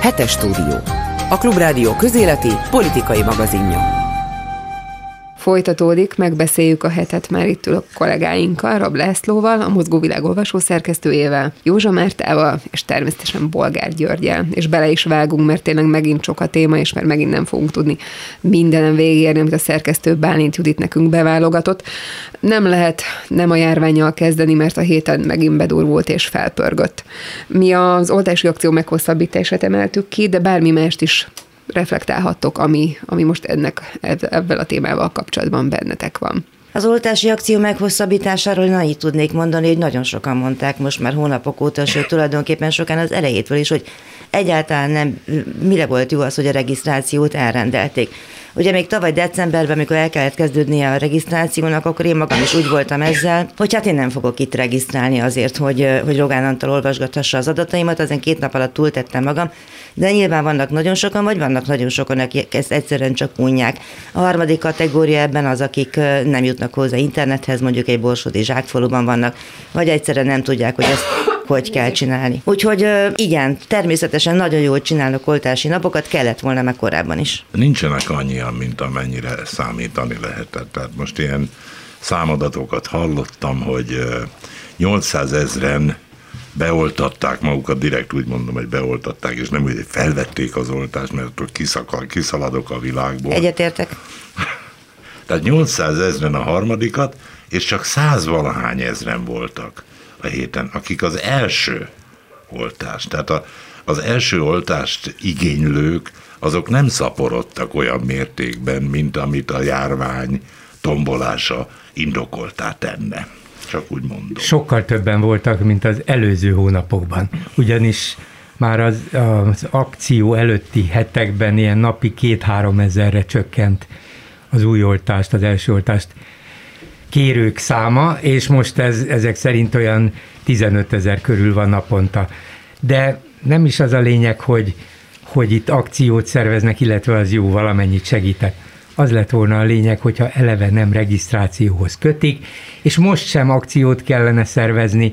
Hetes stúdió. A Klubrádió közéleti politikai magazinja. Folytatódik, megbeszéljük a hetet már itt ülök kollégáinkkal, Rab Lászlóval, a Mozgóvilág olvasó szerkesztőjével, Józsa Mártával, és természetesen Bolgár Györgyel. És bele is vágunk, mert tényleg megint sok a téma, és mert megint nem fogunk tudni mindenen végigérni, amit a szerkesztő Bálint Judit nekünk beválogatott. Nem lehet nem a járványjal kezdeni, mert a héten megint bedurvult és felpörgött. Mi az oltási akció meghosszabbítását emeltük ki, de bármi mást is reflektálhattok, ami, ami most ennek ebben a témával kapcsolatban bennetek van. Az oltási akció meghosszabbításáról na így tudnék mondani, hogy nagyon sokan mondták most már hónapok óta, sőt tulajdonképpen sokan az elejétől is, hogy egyáltalán nem, mire volt jó az, hogy a regisztrációt elrendelték. Ugye még tavaly decemberben, amikor el kellett kezdődni a regisztrációnak, akkor én magam is úgy voltam ezzel, hogy hát én nem fogok itt regisztrálni azért, hogy, hogy Rogán Antal olvasgathassa az adataimat, ezen két nap alatt túltettem magam, de nyilván vannak nagyon sokan, vagy vannak nagyon sokan, akik ezt egyszerűen csak unják. A harmadik kategória ebben az, akik nem jutnak hozzá internethez, mondjuk egy borsodi zsákfaluban vannak, vagy egyszerűen nem tudják, hogy ezt hogy kell csinálni. Úgyhogy igen, természetesen nagyon jól csinálnak oltási napokat, kellett volna meg korábban is. Nincsenek annyian, mint amennyire számítani lehetett. Tehát most ilyen számadatokat hallottam, hogy 800 ezren beoltatták magukat, direkt úgy mondom, hogy beoltatták, és nem úgy, hogy felvették az oltást, mert akkor kiszakal, kiszaladok a világból. Egyetértek. Tehát 800 ezren a harmadikat, és csak száz valahány ezren voltak a héten, akik az első oltást, tehát a, az első oltást igénylők, azok nem szaporodtak olyan mértékben, mint amit a járvány tombolása indokoltá tenne. Csak úgy mondom. Sokkal többen voltak, mint az előző hónapokban. Ugyanis már az, az akció előtti hetekben ilyen napi két-három ezerre csökkent az új oltást, az első oltást kérők száma, és most ez, ezek szerint olyan 15 ezer körül van naponta. De nem is az a lényeg, hogy, hogy itt akciót szerveznek, illetve az jó valamennyit segített. Az lett volna a lényeg, hogyha eleve nem regisztrációhoz kötik, és most sem akciót kellene szervezni,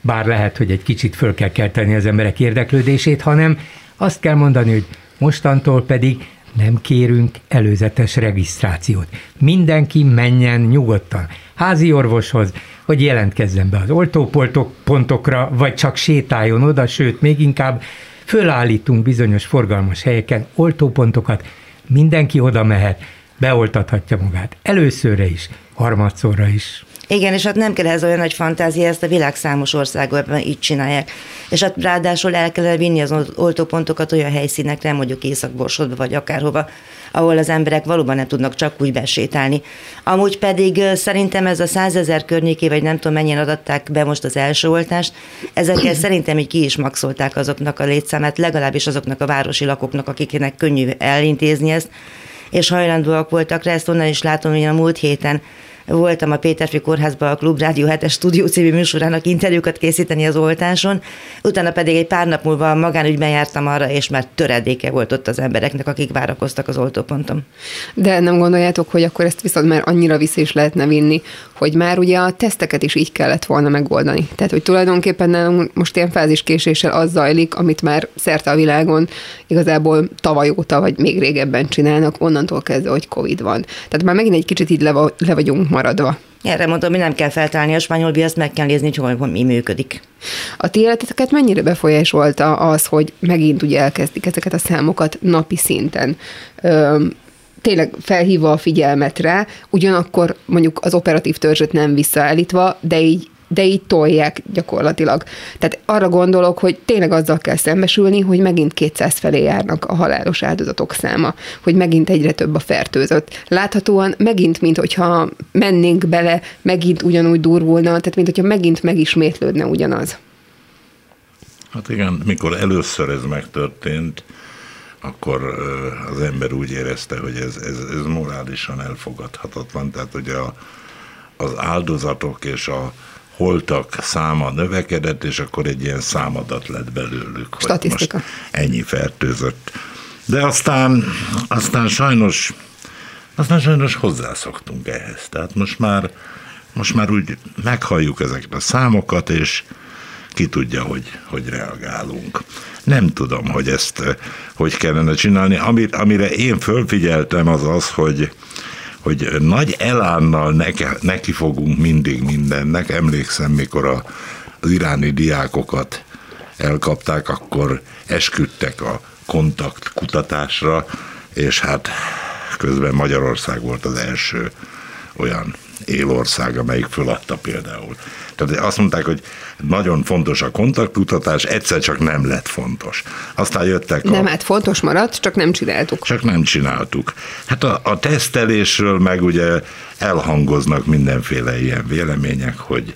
bár lehet, hogy egy kicsit föl kell kelteni az emberek érdeklődését, hanem azt kell mondani, hogy mostantól pedig nem kérünk előzetes regisztrációt. Mindenki menjen nyugodtan házi orvoshoz, hogy jelentkezzen be az oltópontokra, vagy csak sétáljon oda, sőt, még inkább fölállítunk bizonyos forgalmas helyeken oltópontokat, mindenki oda mehet, beoltathatja magát. Előszörre is, harmadszorra is. Igen, és hát nem kell ez olyan nagy fantázia, ezt a világ számos országban így csinálják. És hát ráadásul el kell vinni az oltópontokat olyan helyszínekre, mondjuk Észak-Borsodba vagy akárhova, ahol az emberek valóban nem tudnak csak úgy besétálni. Amúgy pedig szerintem ez a százezer környéké, vagy nem tudom mennyien adatták be most az első oltást, ezekkel szerintem így ki is maxolták azoknak a létszámát, legalábbis azoknak a városi lakóknak, akiknek könnyű elintézni ezt, és hajlandóak voltak rá, ezt onnan is látom, hogy a múlt héten voltam a Péterfi Kórházban a Klub Rádió 7-es stúdió című műsorának interjúkat készíteni az oltáson, utána pedig egy pár nap múlva magánügyben jártam arra, és már töredéke volt ott az embereknek, akik várakoztak az oltóponton. De nem gondoljátok, hogy akkor ezt viszont már annyira vissza is lehetne vinni, hogy már ugye a teszteket is így kellett volna megoldani. Tehát, hogy tulajdonképpen most ilyen fáziskéséssel az zajlik, amit már szerte a világon igazából tavaly óta, vagy még régebben csinálnak, onnantól kezdve, hogy Covid van. Tehát már megint egy kicsit így le, le vagyunk maradva. Erre mondom, hogy nem kell feltálni a spanyol viaszt, meg kell nézni, hogy mi működik. A ti életeteket mennyire befolyásolta az, hogy megint ugye elkezdik ezeket a számokat napi szinten? Ö, tényleg felhívva a figyelmet rá, ugyanakkor mondjuk az operatív törzsöt nem visszaállítva, de így de így tolják gyakorlatilag. Tehát arra gondolok, hogy tényleg azzal kell szembesülni, hogy megint 200 felé járnak a halálos áldozatok száma, hogy megint egyre több a fertőzött. Láthatóan megint, mint hogyha mennénk bele, megint ugyanúgy durvulna, tehát mint hogyha megint megismétlődne ugyanaz. Hát igen, mikor először ez megtörtént, akkor az ember úgy érezte, hogy ez, ez, ez morálisan elfogadhatatlan. Tehát ugye a, az áldozatok és a, holtak száma növekedett, és akkor egy ilyen számadat lett belőlük. Statisztika. ennyi fertőzött. De aztán, aztán sajnos aztán sajnos hozzászoktunk ehhez. Tehát most már, most már úgy meghalljuk ezeket a számokat, és ki tudja, hogy, hogy reagálunk. Nem tudom, hogy ezt hogy kellene csinálni. Amire én fölfigyeltem az az, hogy hogy nagy elánnal neki, neki fogunk mindig mindennek. Emlékszem, mikor a, az iráni diákokat elkapták, akkor esküdtek a kontakt kutatásra, és hát közben Magyarország volt az első olyan élország, amelyik föladta például. Tehát azt mondták, hogy nagyon fontos a kontaktutatás, egyszer csak nem lett fontos. Aztán jöttek a... Nem, hát fontos maradt, csak nem csináltuk. Csak nem csináltuk. Hát a, a tesztelésről meg ugye elhangoznak mindenféle ilyen vélemények, hogy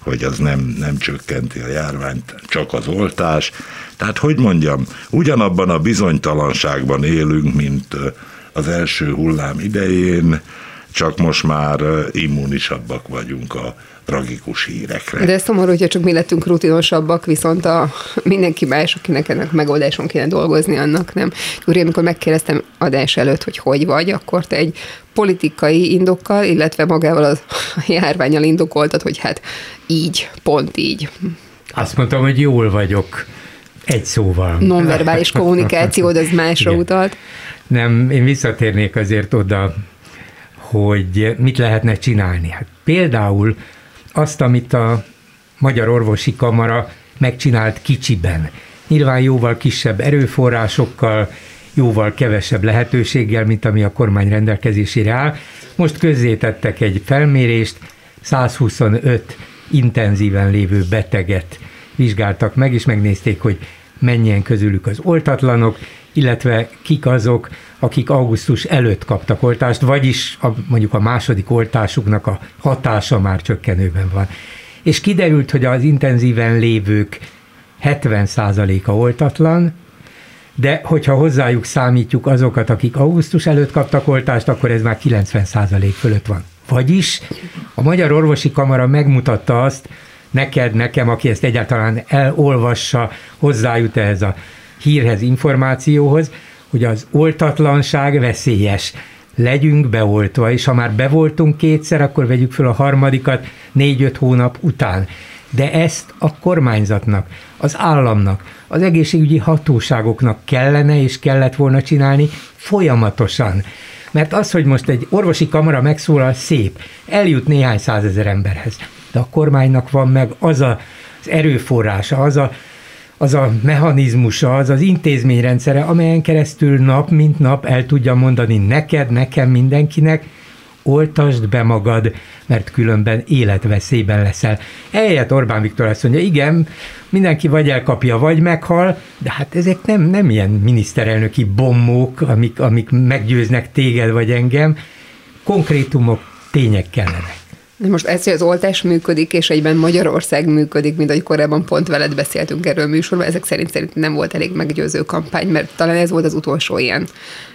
hogy az nem, nem csökkenti a járványt, csak az oltás. Tehát, hogy mondjam, ugyanabban a bizonytalanságban élünk, mint az első hullám idején, csak most már immunisabbak vagyunk a tragikus hírekre. De szomorú, hogyha csak mi lettünk rutinosabbak, viszont a mindenki más, akinek ennek megoldáson kéne dolgozni, annak nem. Úr, amikor megkérdeztem adás előtt, hogy hogy vagy, akkor te egy politikai indokkal, illetve magával a járványal indokoltad, hogy hát így, pont így. Azt mondtam, hogy jól vagyok. Egy szóval. Nonverbális kommunikáció, ez másra Igen. utalt. Nem, én visszatérnék azért oda, hogy mit lehetne csinálni. Hát például azt, amit a Magyar Orvosi Kamara megcsinált kicsiben. Nyilván jóval kisebb erőforrásokkal, jóval kevesebb lehetőséggel, mint ami a kormány rendelkezésére áll. Most közzétettek egy felmérést, 125 intenzíven lévő beteget vizsgáltak meg, és megnézték, hogy mennyien közülük az oltatlanok, illetve kik azok, akik augusztus előtt kaptak oltást, vagyis a, mondjuk a második oltásuknak a hatása már csökkenőben van. És kiderült, hogy az intenzíven lévők 70%-a oltatlan, de hogyha hozzájuk számítjuk azokat, akik augusztus előtt kaptak oltást, akkor ez már 90% fölött van. Vagyis a Magyar Orvosi Kamara megmutatta azt, neked, nekem, aki ezt egyáltalán elolvassa, hozzájut ehhez a hírhez, információhoz, hogy az oltatlanság veszélyes. Legyünk beoltva, és ha már bevoltunk kétszer, akkor vegyük fel a harmadikat négy-öt hónap után. De ezt a kormányzatnak, az államnak, az egészségügyi hatóságoknak kellene és kellett volna csinálni folyamatosan. Mert az, hogy most egy orvosi kamara megszólal, szép, eljut néhány százezer emberhez. De a kormánynak van meg az a, az erőforrása, az a az a mechanizmusa, az az intézményrendszere, amelyen keresztül nap mint nap el tudja mondani neked, nekem, mindenkinek, oltasd be magad, mert különben életveszélyben leszel. Eljött Orbán Viktor azt mondja, igen, mindenki vagy elkapja, vagy meghal, de hát ezek nem, nem ilyen miniszterelnöki bombók, amik, amik meggyőznek téged vagy engem, konkrétumok, tények kellenek. De most ez, hogy az oltás működik, és egyben Magyarország működik, mint ahogy korábban pont veled beszéltünk erről műsorban, ezek szerint szerint nem volt elég meggyőző kampány, mert talán ez volt az utolsó ilyen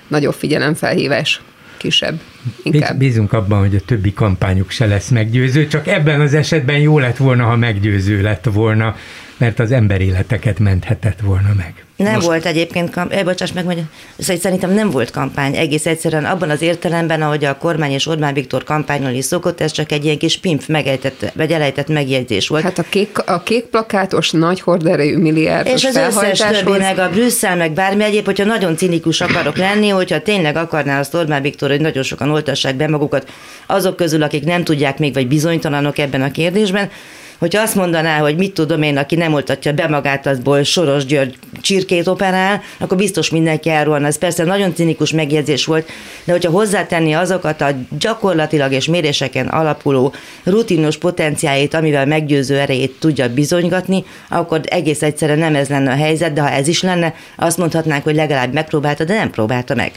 nagyobb figyelemfelhívás kisebb. Inkább. Bízunk abban, hogy a többi kampányuk se lesz meggyőző, csak ebben az esetben jó lett volna, ha meggyőző lett volna, mert az emberéleteket menthetett volna meg. Nem Most... volt egyébként kampány, bocsáss meg, hogy szerintem nem volt kampány, egész egyszerűen abban az értelemben, ahogy a kormány és Orbán Viktor kampányról is szokott, ez csak egy ilyen kis pimp megejtett, vagy elejtett megjegyzés volt. Hát a kék, a kék plakátos nagy horderejű milliárdos És az összes többi, meg a Brüsszel, meg bármi egyéb, hogyha nagyon cinikus akarok lenni, hogyha tényleg akarná azt Orbán Viktor, hogy nagyon sokan oltassák be magukat, azok közül, akik nem tudják még, vagy bizonytalanok ebben a kérdésben, hogyha azt mondaná, hogy mit tudom én, aki nem oltatja be magát, azból Soros György csirkét operál, akkor biztos mindenki elrólna. Ez persze nagyon cinikus megjegyzés volt, de hogyha hozzátenni azokat a gyakorlatilag és méréseken alapuló rutinos potenciáit, amivel meggyőző erejét tudja bizonygatni, akkor egész egyszerűen nem ez lenne a helyzet, de ha ez is lenne, azt mondhatnánk, hogy legalább megpróbálta, de nem próbálta meg.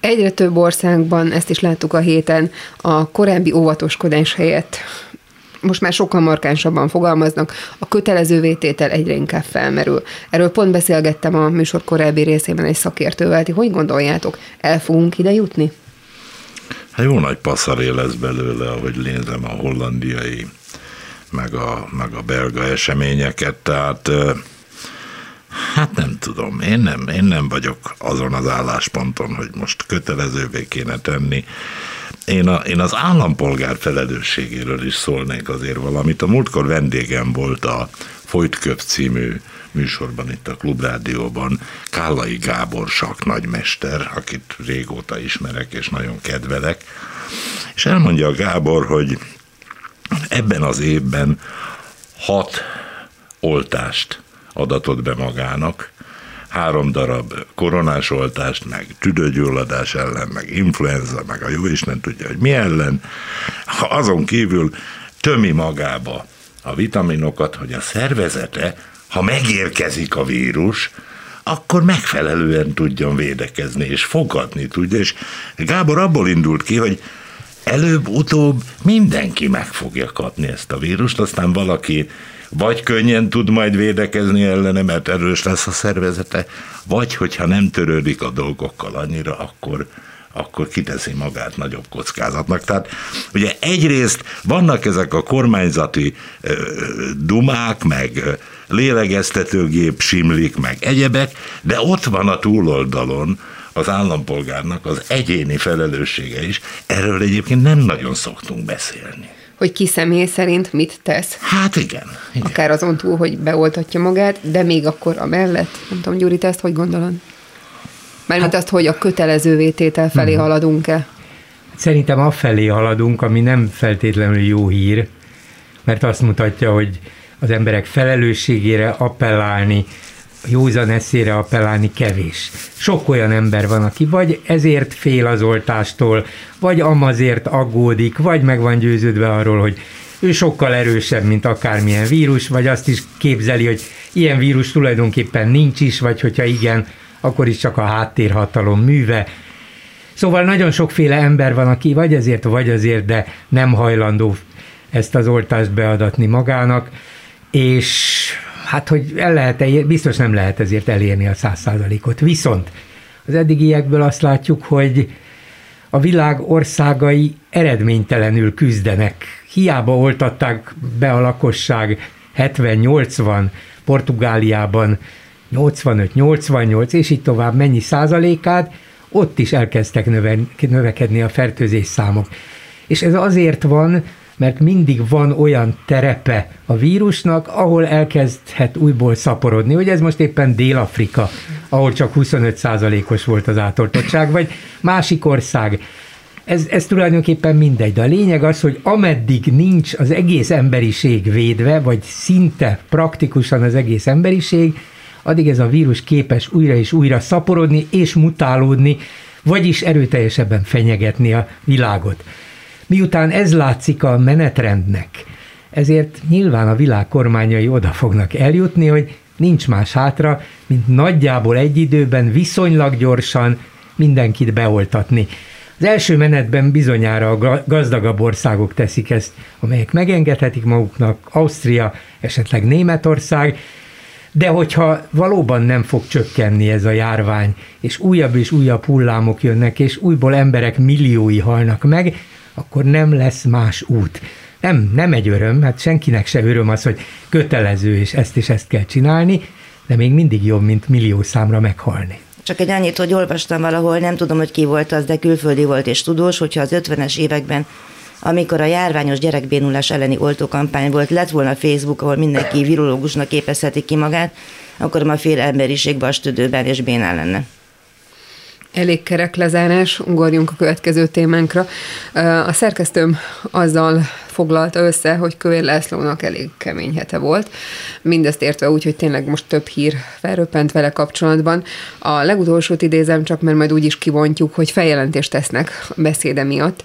Egyre több országban, ezt is láttuk a héten, a korábbi óvatoskodás helyett most már sokkal markánsabban fogalmaznak, a kötelező vététel egyre inkább felmerül. Erről pont beszélgettem a műsor korábbi részében egy szakértővel. Ti hogy gondoljátok, el fogunk ide jutni? Hát jó nagy passzaré lesz belőle, ahogy nézem a hollandiai, meg a, meg a belga eseményeket, tehát Hát nem tudom, én nem, én nem vagyok azon az állásponton, hogy most kötelezővé kéne tenni én, a, én az állampolgár felelősségéről is szólnék azért valamit. A múltkor vendégem volt a Folytköp című műsorban itt a Klubrádióban Kállai Gábor sak nagymester, akit régóta ismerek és nagyon kedvelek, és elmondja a Gábor, hogy ebben az évben hat oltást adatott be magának, három darab koronás oltást, meg tüdőgyulladás ellen, meg influenza, meg a jó Isten tudja, hogy mi ellen. Azon kívül tömi magába a vitaminokat, hogy a szervezete, ha megérkezik a vírus, akkor megfelelően tudjon védekezni, és fogadni tudja. És Gábor abból indult ki, hogy előbb-utóbb mindenki meg fogja kapni ezt a vírust, aztán valaki vagy könnyen tud majd védekezni ellene, mert erős lesz a szervezete, vagy hogyha nem törődik a dolgokkal annyira, akkor akkor kiteszi magát nagyobb kockázatnak. Tehát ugye egyrészt vannak ezek a kormányzati ö, dumák, meg lélegeztetőgép simlik, meg egyebek, de ott van a túloldalon az állampolgárnak az egyéni felelőssége is. Erről egyébként nem nagyon szoktunk beszélni hogy ki személy szerint mit tesz. Hát igen. igen. Akár azon túl, hogy beoltatja magát, de még akkor a mellett. Nem tudom, Gyuri, te ezt hogy gondolod? Mármint hát, azt, hogy a kötelező vététel felé uh-huh. haladunk-e? Szerintem afelé haladunk, ami nem feltétlenül jó hír, mert azt mutatja, hogy az emberek felelősségére appellálni, józan eszére appellálni kevés. Sok olyan ember van, aki vagy ezért fél az oltástól, vagy amazért aggódik, vagy meg van győződve arról, hogy ő sokkal erősebb, mint akármilyen vírus, vagy azt is képzeli, hogy ilyen vírus tulajdonképpen nincs is, vagy hogyha igen, akkor is csak a háttérhatalom műve. Szóval nagyon sokféle ember van, aki vagy ezért, vagy azért, de nem hajlandó ezt az oltást beadatni magának, és hát hogy el lehet, biztos nem lehet ezért elérni a száz százalékot. Viszont az eddigiekből azt látjuk, hogy a világ országai eredménytelenül küzdenek. Hiába oltatták be a lakosság 70-80, Portugáliában 85-88, és így tovább mennyi százalékát, ott is elkezdtek növe, növekedni a fertőzés számok. És ez azért van, mert mindig van olyan terepe a vírusnak, ahol elkezdhet újból szaporodni. Hogy ez most éppen Dél-Afrika, ahol csak 25%-os volt az átoltottság, vagy másik ország. Ez, ez tulajdonképpen mindegy, de a lényeg az, hogy ameddig nincs az egész emberiség védve, vagy szinte praktikusan az egész emberiség, addig ez a vírus képes újra és újra szaporodni és mutálódni, vagyis erőteljesebben fenyegetni a világot. Miután ez látszik a menetrendnek, ezért nyilván a világ kormányai oda fognak eljutni, hogy nincs más hátra, mint nagyjából egy időben viszonylag gyorsan mindenkit beoltatni. Az első menetben bizonyára a gazdagabb országok teszik ezt, amelyek megengedhetik maguknak, Ausztria, esetleg Németország, de hogyha valóban nem fog csökkenni ez a járvány, és újabb és újabb hullámok jönnek, és újból emberek milliói halnak meg, akkor nem lesz más út. Nem, nem egy öröm, hát senkinek se öröm az, hogy kötelező, és ezt és ezt kell csinálni, de még mindig jobb, mint millió számra meghalni. Csak egy annyit, hogy olvastam valahol, nem tudom, hogy ki volt az, de külföldi volt és tudós, hogyha az 50-es években amikor a járványos gyerekbénulás elleni oltókampány volt, lett volna Facebook, ahol mindenki virológusnak képezheti ki magát, akkor ma fél emberiség bastüdőben és bénál lenne. Elég kerek lezárás, ugorjunk a következő témánkra. A szerkesztőm azzal foglalta össze, hogy Kövér Lászlónak elég kemény hete volt. Mindezt értve úgy, hogy tényleg most több hír felröppent vele kapcsolatban. A legutolsót idézem csak, mert majd úgy is kivontjuk, hogy feljelentést tesznek a beszéde miatt,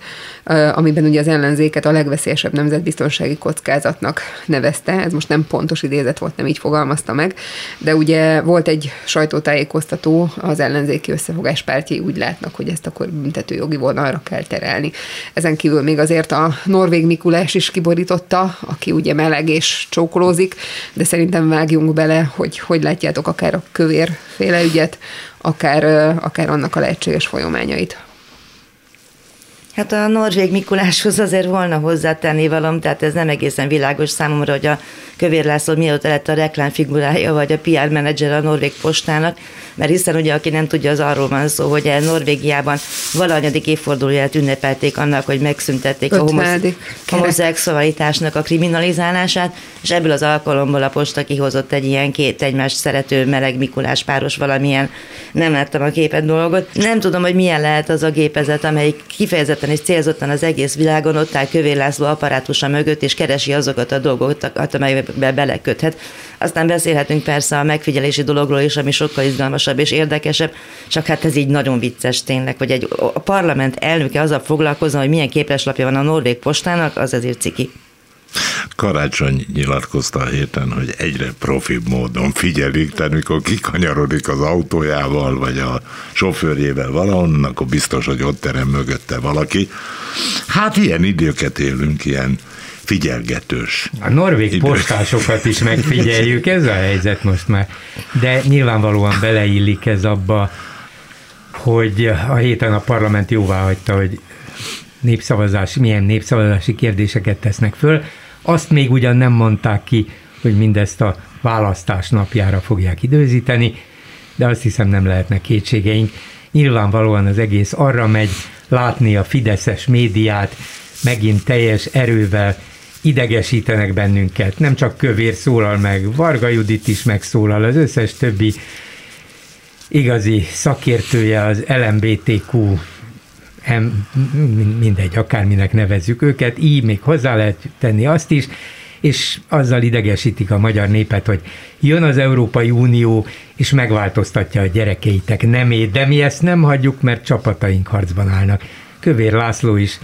amiben ugye az ellenzéket a legveszélyesebb nemzetbiztonsági kockázatnak nevezte. Ez most nem pontos idézet volt, nem így fogalmazta meg, de ugye volt egy sajtótájékoztató, az ellenzéki összefogás pártjai úgy látnak, hogy ezt akkor büntetőjogi vonalra kell terelni. Ezen kívül még azért a Norvég Mikulás is kiborította, aki ugye meleg és csókolózik, de szerintem vágjunk bele, hogy hogy látjátok akár a kövér féle ügyet, akár, akár annak a lehetséges folyamányait. Hát a Norvég Mikuláshoz azért volna hozzátenni valam, tehát ez nem egészen világos számomra, hogy a Kövér László mióta lett a reklámfigurája, vagy a PR menedzser a Norvég postának, mert hiszen ugye, aki nem tudja, az arról van szó, hogy a Norvégiában valanyadik évfordulóját ünnepelték annak, hogy megszüntették a homosz- homoszexualitásnak a kriminalizálását, és ebből az alkalomból a posta kihozott egy ilyen két egymást szerető meleg Mikulás páros valamilyen, nem láttam a képet dolgot. Nem tudom, hogy milyen lehet az a gépezet, amelyik kifejezetten és célzottan az egész világon ott áll Kövér László apparátusa mögött, és keresi azokat a dolgokat, amelyekbe beleköthet. Aztán beszélhetünk persze a megfigyelési dologról is, ami sokkal izgalmasabb és érdekesebb, csak hát ez így nagyon vicces tényleg, hogy egy a parlament elnöke azzal foglalkozna, hogy milyen képeslapja van a Norvég postának, az ezért ciki. Karácsony nyilatkozta a héten, hogy egyre profibb módon figyelik, tehát mikor kikanyarodik az autójával, vagy a sofőrjével valahonnan, akkor biztos, hogy ott terem mögötte valaki. Hát ilyen időket élünk, ilyen figyelgetős. A norvég idő. postásokat is megfigyeljük, ez a helyzet most már. De nyilvánvalóan beleillik ez abba, hogy a héten a parlament jóvá hagyta, hogy népszavazás, milyen népszavazási kérdéseket tesznek föl. Azt még ugyan nem mondták ki, hogy mindezt a választás napjára fogják időzíteni, de azt hiszem nem lehetnek kétségeink. Nyilvánvalóan az egész arra megy, látni a fideszes médiát, megint teljes erővel idegesítenek bennünket. Nem csak Kövér szólal meg, Varga Judit is megszólal, az összes többi igazi szakértője az LMBTQ mindegy, akárminek nevezzük őket, így még hozzá lehet tenni azt is, és azzal idegesítik a magyar népet, hogy jön az Európai Unió, és megváltoztatja a gyerekeitek nemét, de mi ezt nem hagyjuk, mert csapataink harcban állnak. Kövér László is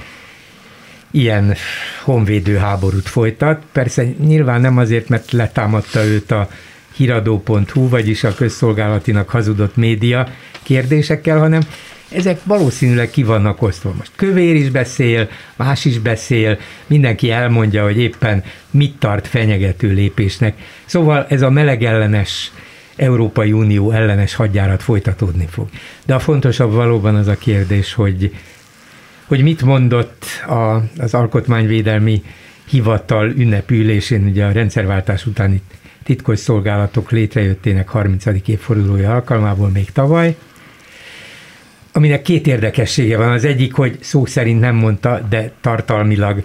ilyen honvédő háborút folytat. Persze nyilván nem azért, mert letámadta őt a híradó.hu, vagyis a közszolgálatinak hazudott média kérdésekkel, hanem ezek valószínűleg ki vannak osztva. Most kövér is beszél, más is beszél, mindenki elmondja, hogy éppen mit tart fenyegető lépésnek. Szóval ez a melegellenes Európai Unió ellenes hadjárat folytatódni fog. De a fontosabb valóban az a kérdés, hogy, hogy mit mondott a, az Alkotmányvédelmi Hivatal ünnepülésén, ugye a rendszerváltás utáni titkos szolgálatok létrejöttének 30. évfordulója alkalmából még tavaly, aminek két érdekessége van. Az egyik, hogy szó szerint nem mondta, de tartalmilag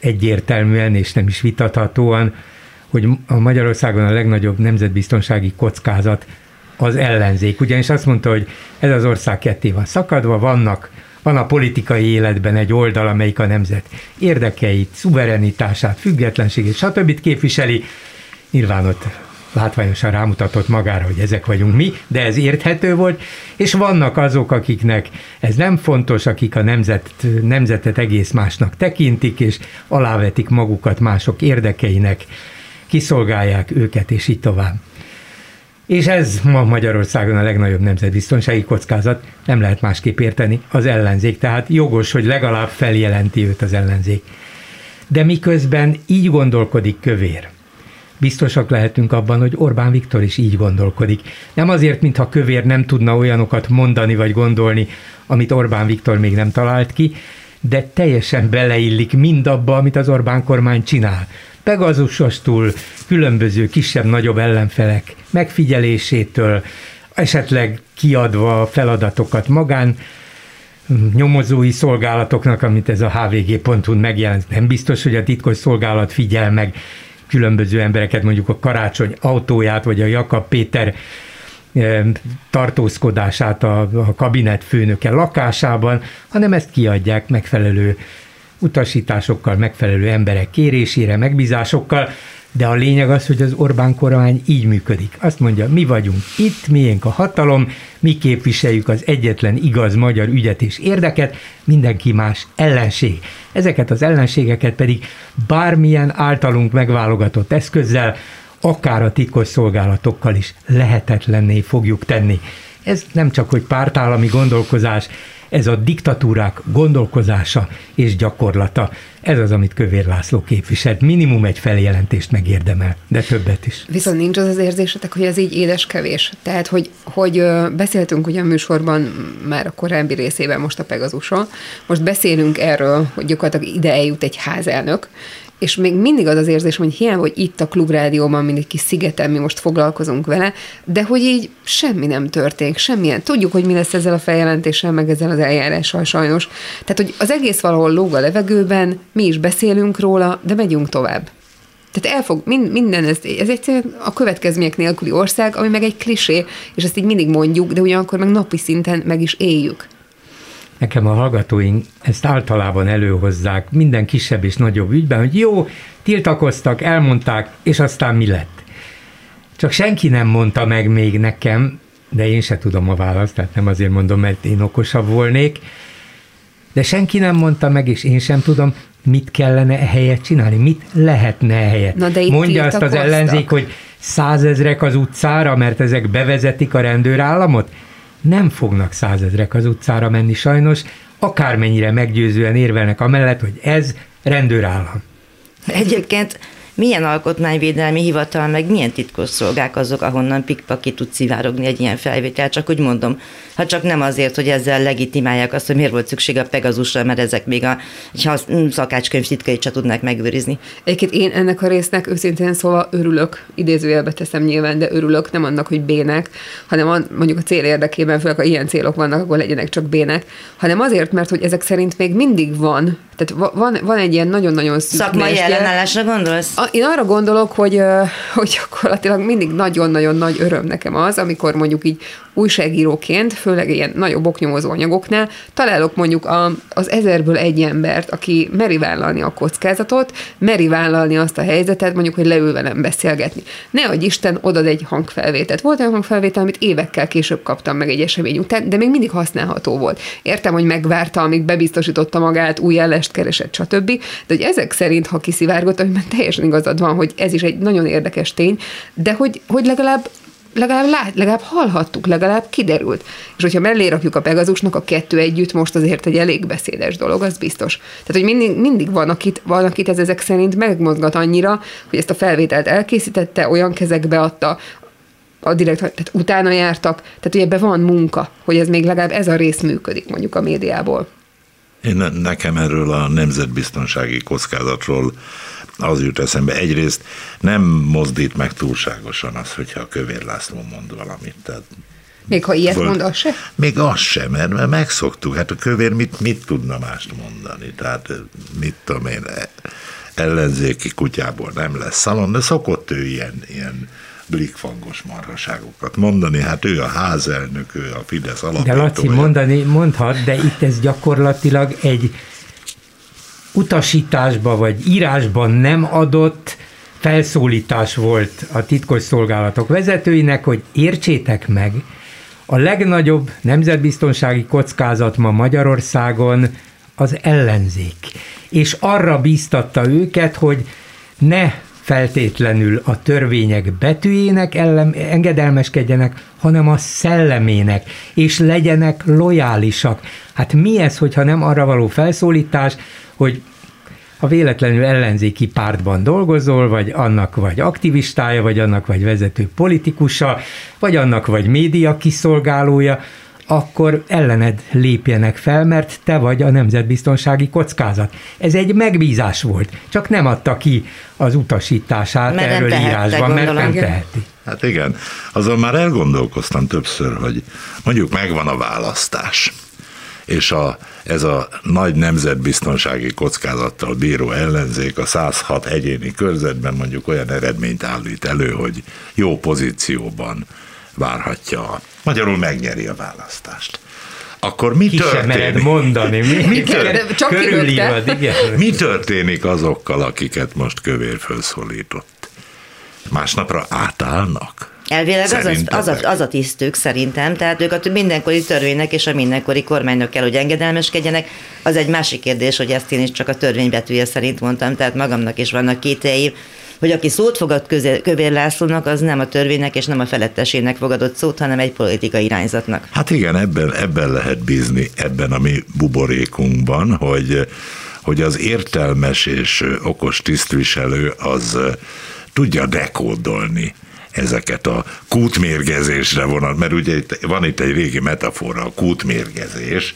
egyértelműen és nem is vitathatóan, hogy a Magyarországon a legnagyobb nemzetbiztonsági kockázat az ellenzék. Ugyanis azt mondta, hogy ez az ország ketté van szakadva, vannak van a politikai életben egy oldal, amelyik a nemzet érdekeit, szuverenitását, függetlenségét, stb. képviseli. Nyilván ott látványosan rámutatott magára, hogy ezek vagyunk mi, de ez érthető volt, és vannak azok, akiknek ez nem fontos, akik a nemzet, nemzetet egész másnak tekintik, és alávetik magukat mások érdekeinek, kiszolgálják őket, és így tovább. És ez ma Magyarországon a legnagyobb nemzetbiztonsági kockázat, nem lehet másképp érteni, az ellenzék. Tehát jogos, hogy legalább feljelenti őt az ellenzék. De miközben így gondolkodik kövér, biztosak lehetünk abban, hogy Orbán Viktor is így gondolkodik. Nem azért, mintha kövér nem tudna olyanokat mondani vagy gondolni, amit Orbán Viktor még nem talált ki, de teljesen beleillik mindabba, amit az Orbán kormány csinál. Pegazusostól, különböző kisebb-nagyobb ellenfelek megfigyelésétől, esetleg kiadva feladatokat magán, nyomozói szolgálatoknak, amit ez a hvg.hu megjelent. Nem biztos, hogy a titkos szolgálat figyel meg különböző embereket, mondjuk a Karácsony autóját, vagy a Jakab Péter eh, tartózkodását a, a kabinet főnöke lakásában, hanem ezt kiadják megfelelő utasításokkal, megfelelő emberek kérésére, megbízásokkal, de a lényeg az, hogy az Orbán kormány így működik. Azt mondja, mi vagyunk itt, miénk a hatalom, mi képviseljük az egyetlen igaz magyar ügyet és érdeket, mindenki más ellenség. Ezeket az ellenségeket pedig bármilyen általunk megválogatott eszközzel, akár a titkos szolgálatokkal is lehetetlenné fogjuk tenni. Ez nem csak hogy pártállami gondolkozás, ez a diktatúrák gondolkozása és gyakorlata. Ez az, amit Kövér László képviselt. Minimum egy feljelentést megérdemel, de többet is. Viszont nincs az az érzésetek, hogy ez így édes kevés. Tehát, hogy, hogy beszéltünk ugye a műsorban már a korábbi részében most a Pegazusról, most beszélünk erről, hogy gyakorlatilag ide eljut egy házelnök, és még mindig az az érzés, hogy hiába, hogy itt a klubrádióban mindig kis szigeten mi most foglalkozunk vele, de hogy így semmi nem történik, semmilyen. Tudjuk, hogy mi lesz ezzel a feljelentéssel, meg ezzel az eljárással sajnos. Tehát, hogy az egész valahol lóg a levegőben, mi is beszélünk róla, de megyünk tovább. Tehát elfog, minden, ez, ez egyszerűen a következmények nélküli ország, ami meg egy klisé, és ezt így mindig mondjuk, de ugyanakkor meg napi szinten meg is éljük. Nekem a hallgatóink ezt általában előhozzák minden kisebb és nagyobb ügyben, hogy jó, tiltakoztak, elmondták, és aztán mi lett. Csak senki nem mondta meg még nekem, de én se tudom a választ, tehát nem azért mondom, mert én okosabb volnék, de senki nem mondta meg, és én sem tudom, mit kellene ehelyett csinálni, mit lehetne ehelyett. Na de Mondja azt az ellenzék, hogy százezrek az utcára, mert ezek bevezetik a rendőrállamot? Nem fognak százezrek az utcára menni sajnos, akármennyire meggyőzően érvelnek amellett, hogy ez rendőrállam. Egyébként milyen alkotmányvédelmi hivatal, meg milyen titkos szolgák azok, ahonnan pikpak ki tud szivárogni egy ilyen felvétel, csak úgy mondom, ha csak nem azért, hogy ezzel legitimálják azt, hogy miért volt szükség a Pegazusra, mert ezek még a szakácskönyv titkait se tudnák megőrizni. Egyébként én ennek a résznek őszintén szóval örülök, idézőjelbe teszem nyilván, de örülök, nem annak, hogy bének, hanem a, mondjuk a cél érdekében, főleg ha ilyen célok vannak, akkor legyenek csak bének, hanem azért, mert hogy ezek szerint még mindig van tehát van, van egy ilyen nagyon-nagyon szűk Szakmai ellenállásra gondolsz? A, én arra gondolok, hogy, hogy gyakorlatilag mindig nagyon-nagyon nagy öröm nekem az, amikor mondjuk így újságíróként, főleg ilyen nagyobb oknyomozó anyagoknál találok mondjuk a, az ezerből egy embert, aki meri vállalni a kockázatot, meri vállalni azt a helyzetet, mondjuk, hogy leül velem beszélgetni. Ne adj Isten, odad egy hangfelvételt. Volt olyan hangfelvétel, amit évekkel később kaptam meg egy esemény után, de még mindig használható volt. Értem, hogy megvárta, amíg bebiztosította magát, új ellest keresett, stb. De hogy ezek szerint, ha kiszivárgott, amiben teljesen igazad van, hogy ez is egy nagyon érdekes tény, de hogy, hogy legalább legalább, lát, legalább hallhattuk, legalább kiderült. És hogyha mellé rakjuk a Pegazusnak a kettő együtt, most azért egy elég beszédes dolog, az biztos. Tehát, hogy mindig, mindig van, akit, van, akit ez ezek szerint megmozgat annyira, hogy ezt a felvételt elkészítette, olyan kezekbe adta, a direkt, tehát utána jártak, tehát ugye ebbe van munka, hogy ez még legalább ez a rész működik mondjuk a médiából. Én nekem erről a nemzetbiztonsági kockázatról az jut eszembe. Egyrészt nem mozdít meg túlságosan az, hogyha a Kövér László mond valamit. Tehát még ha ilyet mond, az se? Még az sem, mert, mert megszoktuk. Hát a kövér mit, mit tudna mást mondani? Tehát mit tudom én, ellenzéki kutyából nem lesz szalon, de szokott ő ilyen, ilyen blikfangos marhaságokat mondani. Hát ő a házelnök, ő a Fidesz alapítója. De Laci, mondani, mondhat, de itt ez gyakorlatilag egy utasításba vagy írásban nem adott felszólítás volt a titkos szolgálatok vezetőinek, hogy értsétek meg, a legnagyobb nemzetbiztonsági kockázat ma Magyarországon az ellenzék. És arra bíztatta őket, hogy ne feltétlenül a törvények betűjének ellen, engedelmeskedjenek, hanem a szellemének, és legyenek lojálisak. Hát mi ez, hogyha nem arra való felszólítás, hogy ha véletlenül ellenzéki pártban dolgozol, vagy annak vagy aktivistája, vagy annak vagy vezető politikusa, vagy annak vagy média kiszolgálója, akkor ellened lépjenek fel, mert te vagy a nemzetbiztonsági kockázat. Ez egy megbízás volt, csak nem adta ki az utasítását mert erről tehette, írásban, mert nem teheti. Hát igen, azon már elgondolkoztam többször, hogy mondjuk megvan a választás és a, ez a nagy nemzetbiztonsági kockázattal bíró ellenzék a 106 egyéni körzetben mondjuk olyan eredményt állít elő, hogy jó pozícióban várhatja, magyarul megnyeri a választást akkor mi Ki történik? mondani. Mi, mi, tört, Csak igen. mi történik azokkal, akiket most kövér felszólított? Másnapra átállnak? Elvileg az, az, az, a, az a tisztük szerintem, tehát ők a mindenkori törvénynek és a mindenkori kormánynak kell, hogy engedelmeskedjenek. Az egy másik kérdés, hogy ezt én is csak a törvénybetűje szerint mondtam, tehát magamnak is vannak kételjeim, hogy aki szót fogad köze, Kövér Lászlónak, az nem a törvénynek és nem a felettesének fogadott szót, hanem egy politikai irányzatnak. Hát igen, ebben, ebben lehet bízni, ebben a mi buborékunkban, hogy, hogy az értelmes és okos tisztviselő az tudja dekódolni ezeket a kútmérgezésre vonat, mert ugye van itt egy régi metafora, a kútmérgezés,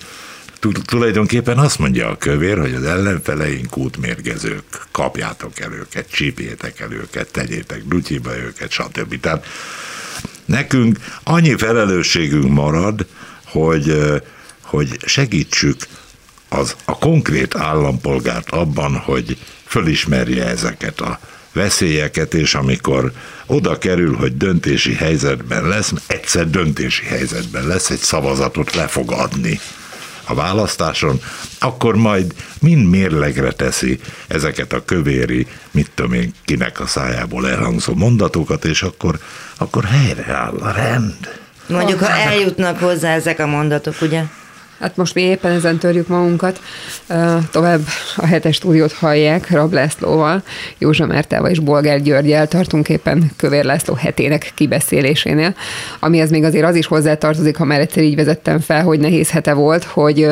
tulajdonképpen azt mondja a kövér, hogy az ellenfeleink kútmérgezők, kapjátok el őket, csípjétek el őket, tegyétek dutyiba őket, stb. Tehát nekünk annyi felelősségünk marad, hogy, hogy segítsük az, a konkrét állampolgárt abban, hogy fölismerje ezeket a veszélyeket, és amikor oda kerül, hogy döntési helyzetben lesz, egyszer döntési helyzetben lesz, egy szavazatot le fog adni a választáson, akkor majd mind mérlegre teszi ezeket a kövéri, mit tudom én, kinek a szájából elhangzó mondatokat, és akkor, akkor helyreáll a rend. Mondjuk, ha eljutnak hozzá ezek a mondatok, ugye? Hát most mi éppen ezen törjük magunkat. Tovább a hetes stúdiót hallják Rab Lászlóval, Józsa Mártával és Bolgár Györgyel tartunk éppen Kövér László hetének kibeszélésénél, amihez még azért az is hozzátartozik, ha már egyszer így vezettem fel, hogy nehéz hete volt, hogy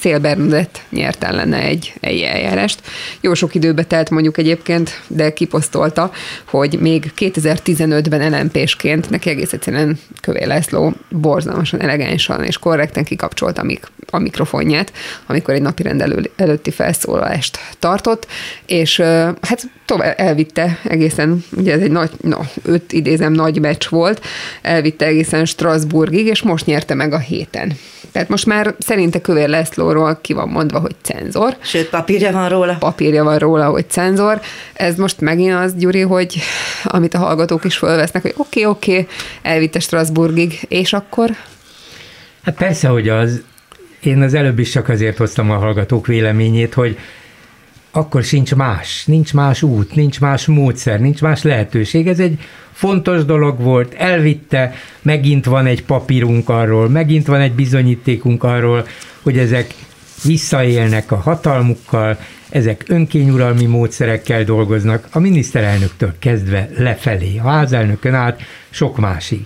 Szél Bernadett nyert ellene egy, egy eljárást. Jó sok időbe telt mondjuk egyébként, de kiposztolta, hogy még 2015-ben LMP-sként neki egész egyszerűen Kövér László borzalmasan elegánsan és korrekten kikapcsolta, a mikrofonját, amikor egy napi rendelő előtti felszólalást tartott, és hát tovább elvitte egészen, ugye ez egy nagy, no, öt idézem nagy meccs volt, elvitte egészen Strasbourgig, és most nyerte meg a héten. Tehát most már szerinte Kövér Lászlóról ki van mondva, hogy cenzor. Sőt, papírja van róla. Papírja van róla, hogy cenzor. Ez most megint az, Gyuri, hogy amit a hallgatók is fölvesznek, hogy oké, okay, oké, okay, elvitte Strasbourgig, és akkor? Hát persze, hogy az, én az előbb is csak azért hoztam a hallgatók véleményét, hogy akkor sincs más, nincs más út, nincs más módszer, nincs más lehetőség. Ez egy fontos dolog volt, elvitte, megint van egy papírunk arról, megint van egy bizonyítékunk arról, hogy ezek visszaélnek a hatalmukkal, ezek önkényuralmi módszerekkel dolgoznak, a miniszterelnöktől kezdve lefelé, a házelnökön át sok másig.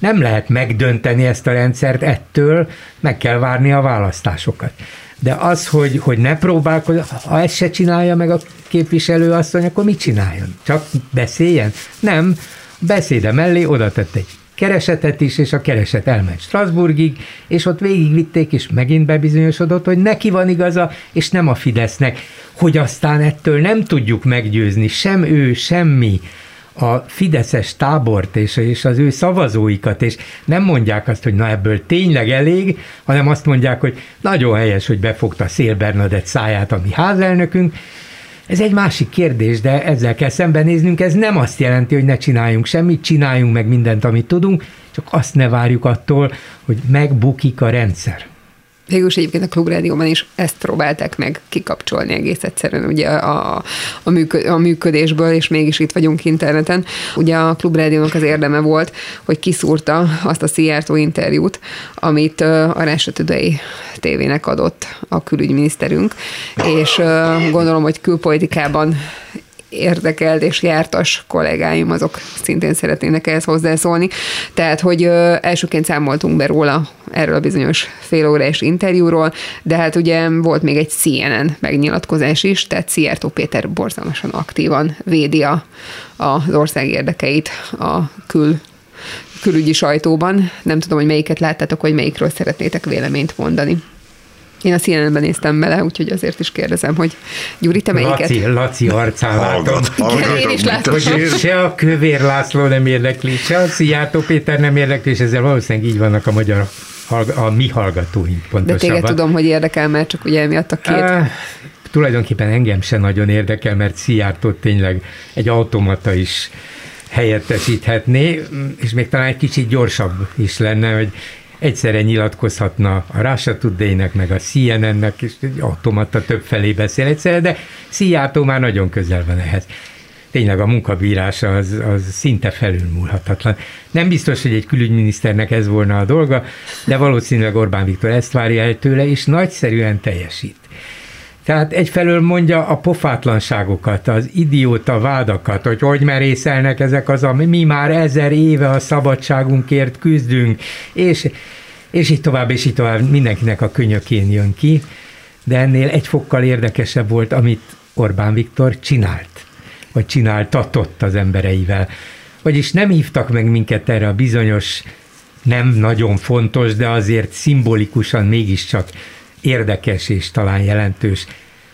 Nem lehet megdönteni ezt a rendszert ettől, meg kell várni a választásokat. De az, hogy, hogy ne próbálkozz, ha ezt se csinálja meg a képviselő asszony, akkor mit csináljon? Csak beszéljen? Nem. Beszéde mellé oda tett egy keresetet is, és a kereset elment Strasbourgig, és ott végigvitték, és megint bebizonyosodott, hogy neki van igaza, és nem a Fidesznek, hogy aztán ettől nem tudjuk meggyőzni, sem ő, semmi a fideszes tábort és, és az ő szavazóikat, és nem mondják azt, hogy na ebből tényleg elég, hanem azt mondják, hogy nagyon helyes, hogy befogta Szél Bernadett száját a mi házelnökünk, ez egy másik kérdés, de ezzel kell szembenéznünk. Ez nem azt jelenti, hogy ne csináljunk semmit, csináljunk meg mindent, amit tudunk, csak azt ne várjuk attól, hogy megbukik a rendszer. Végülis egyébként a klubrádióban is ezt próbálták meg kikapcsolni egész egyszerűen ugye a, a, működ, a működésből, és mégis itt vagyunk interneten. Ugye a klubrádiónak az érdeme volt, hogy kiszúrta azt a Szijjártó interjút, amit a Rása tévének adott a külügyminiszterünk, és gondolom, hogy külpolitikában érdekelt és jártas kollégáim, azok szintén szeretnének ehhez hozzászólni. Tehát, hogy ö, elsőként számoltunk be róla erről a bizonyos félórás interjúról, de hát ugye volt még egy CNN megnyilatkozás is, tehát Szijjártó Péter borzalmasan aktívan védi a, az ország érdekeit a kül külügyi sajtóban. Nem tudom, hogy melyiket láttátok, hogy melyikről szeretnétek véleményt mondani. Én a CNN-ben néztem bele, úgyhogy azért is kérdezem, hogy Gyuri, te melyiket? Laci, Laci arcán. Igen, én is látom. Hogy se a Kövér László nem érdekli, se a Szijjártó Péter nem érdekli, és ezzel valószínűleg így vannak a magyar a mi hallgatóink pontosabban. De téged tudom, hogy érdekel, mert csak ugye emiatt a két... Uh, tulajdonképpen engem se nagyon érdekel, mert Szijjártó tényleg egy automata is helyettesíthetné, és még talán egy kicsit gyorsabb is lenne, hogy egyszerre nyilatkozhatna a Russia Today-nek, meg a CNN-nek, és automata több felé beszél egyszerre, de Szijjártó már nagyon közel van ehhez. Tényleg a munkabírása az, az szinte felülmúlhatatlan. Nem biztos, hogy egy külügyminiszternek ez volna a dolga, de valószínűleg Orbán Viktor ezt várja el tőle, és nagyszerűen teljesít. Tehát egyfelől mondja a pofátlanságokat, az idióta vádakat, hogy hogy merészelnek ezek az, ami mi már ezer éve a szabadságunkért küzdünk, és, és így tovább, és így tovább mindenkinek a könyökén jön ki, de ennél egy fokkal érdekesebb volt, amit Orbán Viktor csinált, vagy csináltatott az embereivel. Vagyis nem hívtak meg minket erre a bizonyos, nem nagyon fontos, de azért szimbolikusan mégiscsak érdekes és talán jelentős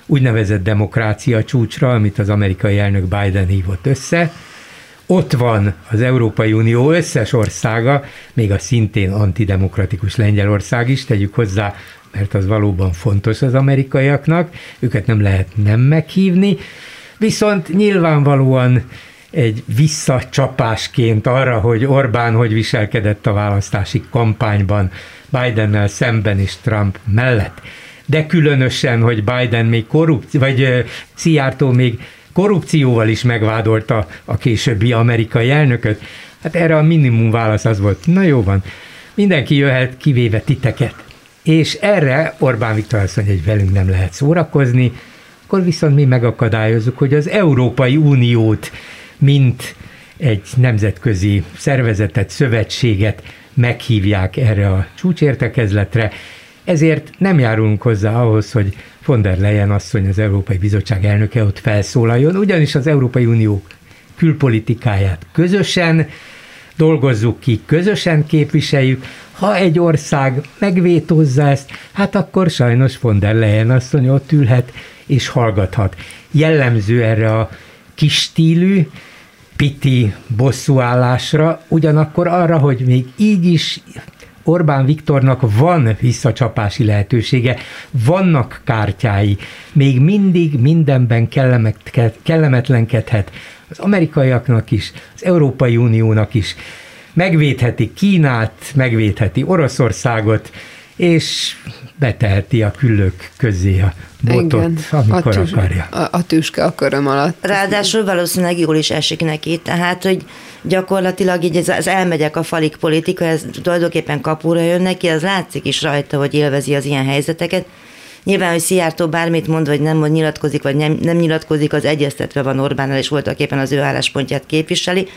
úgynevezett demokrácia csúcsra, amit az amerikai elnök Biden hívott össze. Ott van az Európai Unió összes országa, még a szintén antidemokratikus Lengyelország is, tegyük hozzá, mert az valóban fontos az amerikaiaknak, őket nem lehet nem meghívni, viszont nyilvánvalóan egy visszacsapásként arra, hogy Orbán hogy viselkedett a választási kampányban Bidennel szemben és Trump mellett. De különösen, hogy Biden még korrupció, vagy Szijjártó még korrupcióval is megvádolta a későbbi amerikai elnököt. Hát erre a minimum válasz az volt, na jó van, mindenki jöhet, kivéve titeket. És erre Orbán Viktor azt mondja, hogy velünk nem lehet szórakozni, akkor viszont mi megakadályozzuk, hogy az Európai Uniót, mint egy nemzetközi szervezetet, szövetséget meghívják erre a csúcsértekezletre, ezért nem járulunk hozzá ahhoz, hogy von der Leyen asszony, az Európai Bizottság elnöke ott felszólaljon, ugyanis az Európai Unió külpolitikáját közösen dolgozzuk ki, közösen képviseljük. Ha egy ország megvétózza ezt, hát akkor sajnos von der Leyen asszony ott ülhet és hallgathat. Jellemző erre a kis stílű, piti bosszúállásra, ugyanakkor arra, hogy még így is Orbán Viktornak van visszacsapási lehetősége, vannak kártyái, még mindig mindenben kellemetlenkedhet az amerikaiaknak is, az Európai Uniónak is. Megvédheti Kínát, megvédheti Oroszországot, és beteheti a küllők közé a botot, Igen, amikor a tűs, akarja. A, a tüske a köröm alatt. Ráadásul valószínűleg jól is esik neki, tehát, hogy gyakorlatilag így ez, az elmegyek a falik politika, ez tulajdonképpen kapura jön neki, az látszik is rajta, hogy élvezi az ilyen helyzeteket. Nyilván, hogy Szijjártó bármit mond, vagy nem mond, nyilatkozik, vagy nem, nem nyilatkozik, az egyeztetve van Orbánnal, és voltak éppen az ő álláspontját képviseli.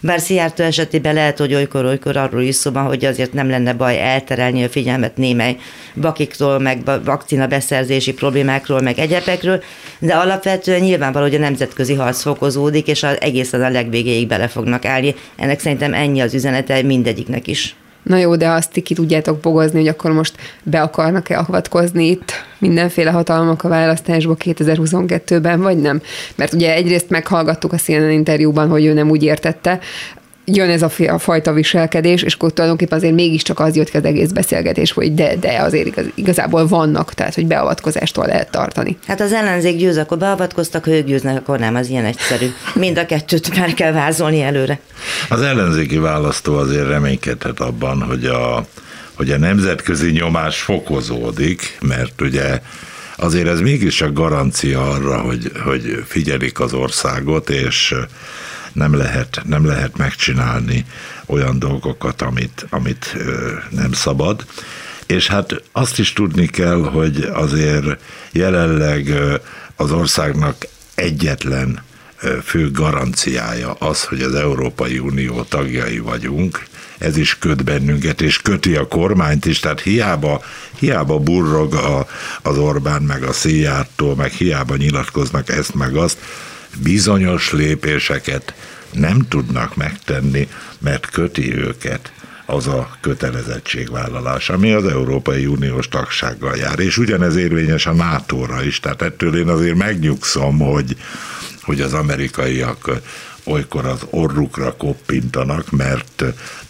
Bár Szijjártó esetében lehet, hogy olykor-olykor arról is szó hogy azért nem lenne baj elterelni a figyelmet némely bakiktól, meg vakcina beszerzési problémákról, meg egyebekről, de alapvetően nyilvánvaló, hogy a nemzetközi harc fokozódik, és az egészen a legvégéig bele fognak állni. Ennek szerintem ennyi az üzenete mindegyiknek is. Na jó, de azt ki tudjátok bogozni, hogy akkor most be akarnak-e avatkozni itt mindenféle hatalmak a választásba 2022-ben, vagy nem? Mert ugye egyrészt meghallgattuk a CNN interjúban, hogy ő nem úgy értette, jön ez a, a fajta viselkedés, és akkor tulajdonképpen azért mégiscsak az jött ki az egész beszélgetés, hogy de, de azért igaz, igazából vannak, tehát hogy beavatkozástól lehet tartani. Hát az ellenzék győz, akkor beavatkoztak, ha ők győznek, akkor nem, az ilyen egyszerű. Mind a kettőt már kell vázolni előre. Az ellenzéki választó azért reménykedhet abban, hogy a, hogy a nemzetközi nyomás fokozódik, mert ugye azért ez mégiscsak garancia arra, hogy, hogy figyelik az országot, és nem lehet, nem lehet megcsinálni olyan dolgokat, amit, amit nem szabad. És hát azt is tudni kell, hogy azért jelenleg az országnak egyetlen fő garanciája az, hogy az Európai Unió tagjai vagyunk, ez is köt bennünket, és köti a kormányt is, tehát hiába, hiába burrog a, az Orbán, meg a Szijjártól, meg hiába nyilatkoznak ezt, meg azt, bizonyos lépéseket nem tudnak megtenni, mert köti őket az a kötelezettségvállalás, ami az Európai Uniós tagsággal jár. És ugyanez érvényes a NATO-ra is, tehát ettől én azért megnyugszom, hogy, hogy az amerikaiak olykor az orrukra koppintanak, mert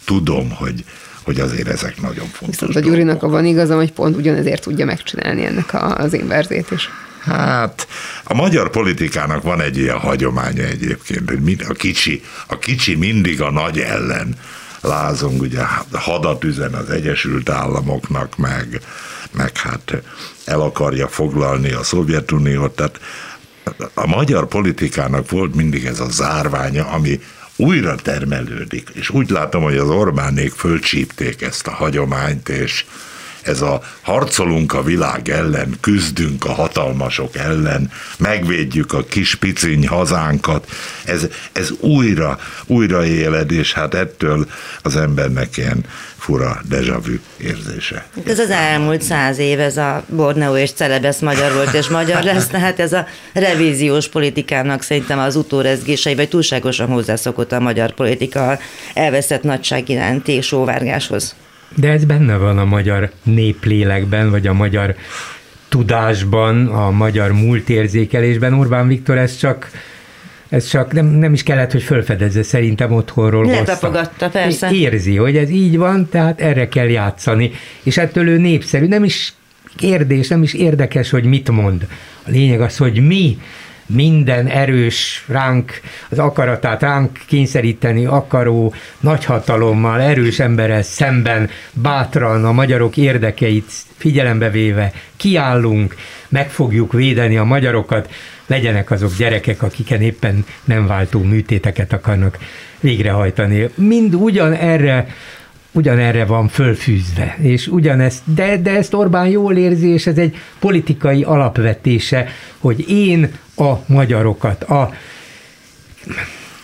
tudom, hogy hogy azért ezek nagyon fontos. Viszont a Gyurinak van igaza, hogy pont ugyanezért tudja megcsinálni ennek az inverzét is. Hát a magyar politikának van egy ilyen hagyománya egyébként, hogy a kicsi, a kicsi mindig a nagy ellen lázong, ugye hadat üzen az Egyesült Államoknak, meg, meg hát el akarja foglalni a Szovjetuniót, tehát a magyar politikának volt mindig ez a zárványa, ami újra termelődik, és úgy látom, hogy az Orbánék fölcsípték ezt a hagyományt, és ez a harcolunk a világ ellen, küzdünk a hatalmasok ellen, megvédjük a kis piciny hazánkat, ez, ez újra, újra éled, és hát ettől az embernek ilyen fura deja vu érzése. Ez az elmúlt száz év, ez a Borneo és Celebesz magyar volt és magyar lesz, tehát ez a revíziós politikának szerintem az utórezgései, vagy túlságosan hozzászokott a magyar politika elveszett nagyság iránti sóvárgáshoz. De ez benne van a magyar néplélekben, vagy a magyar tudásban, a magyar múltérzékelésben. Orbán Viktor ez csak ez csak nem, nem is kellett, hogy fölfedezze, szerintem otthonról Letapogatta, persze. Érzi, hogy ez így van, tehát erre kell játszani. És ettől ő népszerű, nem is kérdés, nem is érdekes, hogy mit mond. A lényeg az, hogy mi minden erős ránk, az akaratát ránk kényszeríteni akaró nagyhatalommal, erős emberrel szemben bátran a magyarok érdekeit figyelembe véve kiállunk, meg fogjuk védeni a magyarokat, legyenek azok gyerekek, akiken éppen nem váltó műtéteket akarnak végrehajtani. Mind ugyan erre ugyanerre van fölfűzve, és ugyanezt, de, de ezt Orbán jól érzi, és ez egy politikai alapvetése, hogy én a magyarokat, a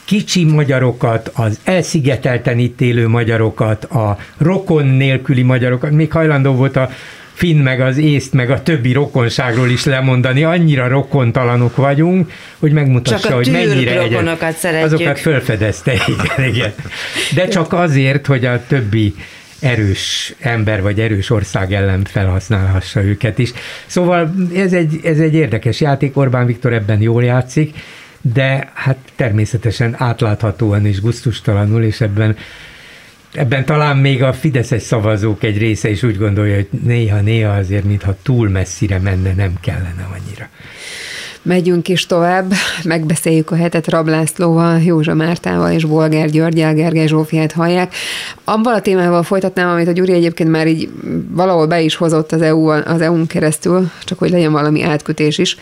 kicsi magyarokat, az elszigetelten itt élő magyarokat, a rokon nélküli magyarokat, még hajlandó volt a finn, meg az észt, meg a többi rokonságról is lemondani, annyira rokontalanok vagyunk, hogy megmutassa, hogy mennyire egyet. Azokat felfedezte, igen, igen. De csak azért, hogy a többi erős ember vagy erős ország ellen felhasználhassa őket is. Szóval ez egy, ez egy érdekes játék, Orbán Viktor ebben jól játszik, de hát természetesen átláthatóan és guztustalanul, és ebben ebben talán még a fideszes szavazók egy része is úgy gondolja, hogy néha-néha azért, mintha túl messzire menne, nem kellene annyira. Megyünk is tovább, megbeszéljük a hetet Rablászlóval, Józsa Mártával és Bolgár Györgyel, Gergely Zsófiát hallják. Abban a témával folytatnám, amit a Gyuri egyébként már így valahol be is hozott az, EU, az EU-n keresztül, csak hogy legyen valami átkötés is.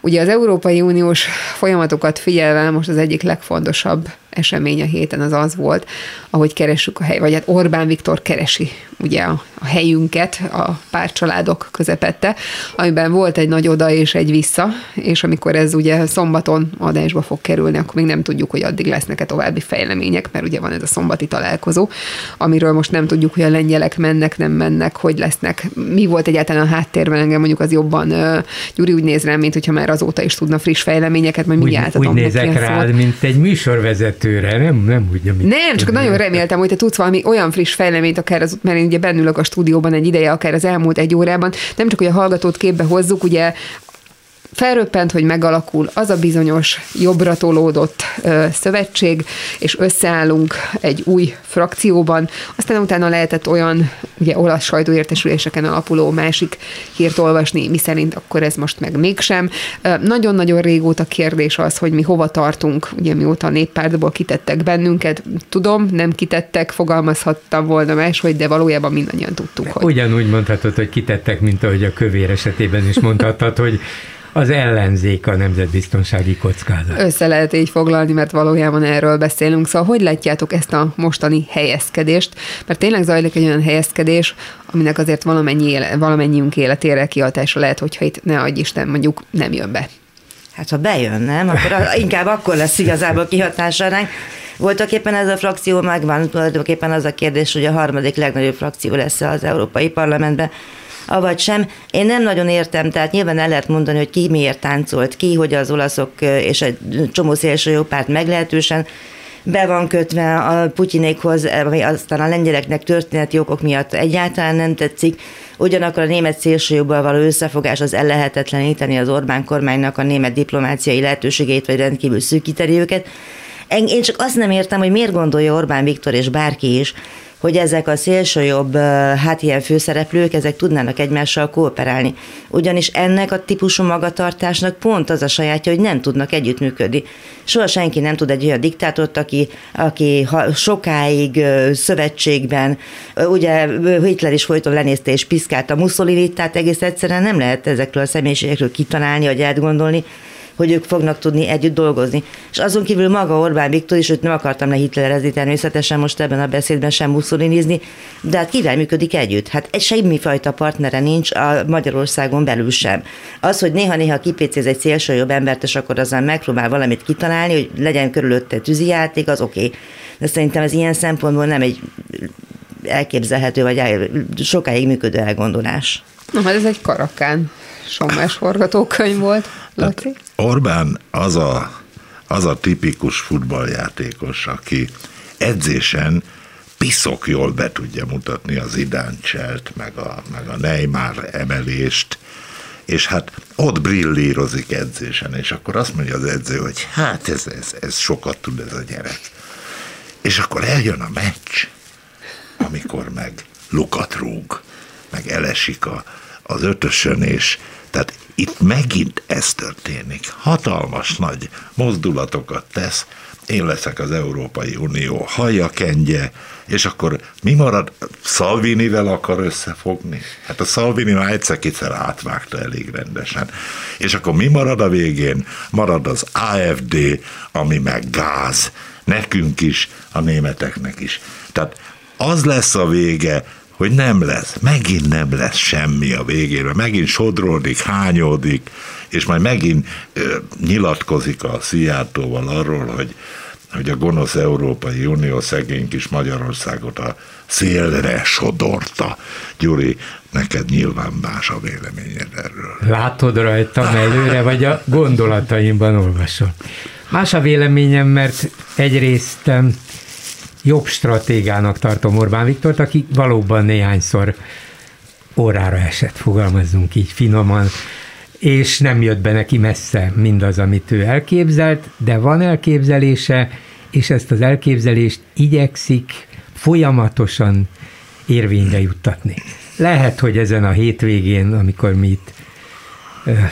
Ugye az Európai Uniós folyamatokat figyelve most az egyik legfontosabb esemény a héten az az volt, ahogy keressük a hely, vagy hát Orbán Viktor keresi ugye a, a helyünket a párcsaládok közepette, amiben volt egy nagy oda és egy vissza, és amikor ez ugye szombaton adásba fog kerülni, akkor még nem tudjuk, hogy addig lesznek-e további fejlemények, mert ugye van ez a szombati találkozó, amiről most nem tudjuk, hogy a lengyelek mennek, nem mennek, hogy lesznek. Mi volt egyáltalán a háttérben, engem mondjuk az jobban Gyuri úgy néz rám, mint hogyha már azóta is tudna friss fejleményeket, majd mindjárt úgy, úgy nézek rád, mint egy műsorvezetőre, nem, nem úgy, amit Nem, csak nagyon reméltem, hogy te tudsz valami olyan friss fejleményt, akár az, mert én ugye bennülök a stúdióban egy ideje, akár az elmúlt egy órában, nem csak, hogy a hallgatót képbe hozzuk, ugye felröppent, hogy megalakul az a bizonyos jobbra tolódott ö, szövetség, és összeállunk egy új frakcióban. Aztán utána lehetett olyan ugye olasz sajtóértesüléseken alapuló másik hírt olvasni, mi szerint akkor ez most meg mégsem. Nagyon-nagyon régóta kérdés az, hogy mi hova tartunk, ugye mióta a néppártból kitettek bennünket. Tudom, nem kitettek, fogalmazhattam volna máshogy, de valójában mindannyian tudtuk, hogy... Ugyanúgy mondhatod, hogy kitettek, mint ahogy a kövér esetében is mondhatod, hogy az ellenzék a nemzetbiztonsági kockázat. Össze lehet így foglalni, mert valójában erről beszélünk. Szóval hogy látjátok ezt a mostani helyezkedést? Mert tényleg zajlik egy olyan helyezkedés, aminek azért valamennyi éle, valamennyiünk életére kihatása lehet, hogyha itt ne adj Isten mondjuk nem jön be. Hát ha bejön, nem? Akkor inkább akkor lesz igazából kihatása ránk. Voltak éppen ez a frakció megvan, tulajdonképpen az a kérdés, hogy a harmadik legnagyobb frakció lesz az Európai Parlamentben avagy sem. Én nem nagyon értem, tehát nyilván el lehet mondani, hogy ki miért táncolt ki, hogy az olaszok és egy csomó szélső jó párt meglehetősen be van kötve a Putyinékhoz, ami aztán a lengyeleknek történeti okok miatt egyáltalán nem tetszik. Ugyanakkor a német szélsőjobbal való összefogás az ellehetetleníteni az Orbán kormánynak a német diplomáciai lehetőségeit, vagy rendkívül szűkíteni őket. Én csak azt nem értem, hogy miért gondolja Orbán Viktor és bárki is, hogy ezek a szélsőjobb, hát ilyen főszereplők, ezek tudnának egymással kooperálni. Ugyanis ennek a típusú magatartásnak pont az a sajátja, hogy nem tudnak együttműködni. Soha senki nem tud egy olyan diktátort, aki, aki sokáig szövetségben, ugye Hitler is folyton lenézte és piszkálta Mussolini, tehát egész egyszerűen nem lehet ezekről a személyiségekről kitalálni, vagy átgondolni, hogy ők fognak tudni együtt dolgozni. És azon kívül maga Orbán Viktor is, őt nem akartam le hitlerezni természetesen most ebben a beszédben sem muszolinizni, de hát kivel működik együtt? Hát egy semmifajta partnere nincs a Magyarországon belül sem. Az, hogy néha-néha kipécéz egy szélső jobb embert, és akkor azon megpróbál valamit kitalálni, hogy legyen körülötte tűzijáték, az oké. Okay. De szerintem ez ilyen szempontból nem egy elképzelhető, vagy sokáig működő elgondolás. Na, hát ez egy karakán sommás forgatókönyv volt, Laci. Orbán az a, az a tipikus futballjátékos, aki edzésen piszok jól be tudja mutatni az idáncselt, meg a, meg a Neymar emelést, és hát ott brillírozik edzésen, és akkor azt mondja az edző, hogy hát ez, ez, ez sokat tud ez a gyerek. És akkor eljön a meccs, amikor meg lukat rúg, meg elesik a, az ötösön, és tehát itt megint ez történik. Hatalmas nagy mozdulatokat tesz, én leszek az Európai Unió hajakendje, és akkor mi marad? Salvinivel akar összefogni? Hát a Salvini már egyszer-kétszer átvágta elég rendesen. És akkor mi marad a végén? Marad az AFD, ami meg gáz. Nekünk is, a németeknek is. Tehát az lesz a vége, hogy nem lesz, megint nem lesz semmi a végére, megint sodródik, hányódik, és majd megint ö, nyilatkozik a Szijjártóval arról, hogy, hogy a gonosz Európai Unió szegény kis Magyarországot a szélre sodorta. Gyuri, neked nyilván más a véleményed erről. Látod rajtam előre, vagy a gondolataimban olvasol. Más a véleményem, mert egyrészt jobb stratégának tartom Orbán Viktort, aki valóban néhányszor órára esett, fogalmazzunk így finoman, és nem jött be neki messze mindaz, amit ő elképzelt, de van elképzelése, és ezt az elképzelést igyekszik folyamatosan érvényre juttatni. Lehet, hogy ezen a hétvégén, amikor mi itt,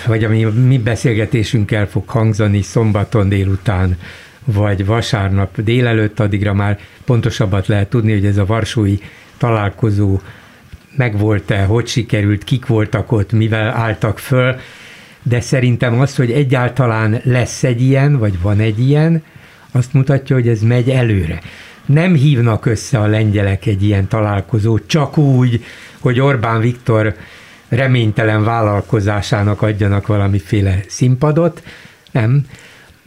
vagy ami mi beszélgetésünk el fog hangzani szombaton délután, vagy vasárnap délelőtt, addigra már pontosabbat lehet tudni, hogy ez a varsói találkozó megvolt-e, hogy sikerült, kik voltak ott, mivel álltak föl, de szerintem az, hogy egyáltalán lesz egy ilyen, vagy van egy ilyen, azt mutatja, hogy ez megy előre. Nem hívnak össze a lengyelek egy ilyen találkozót csak úgy, hogy Orbán Viktor reménytelen vállalkozásának adjanak valamiféle színpadot, nem,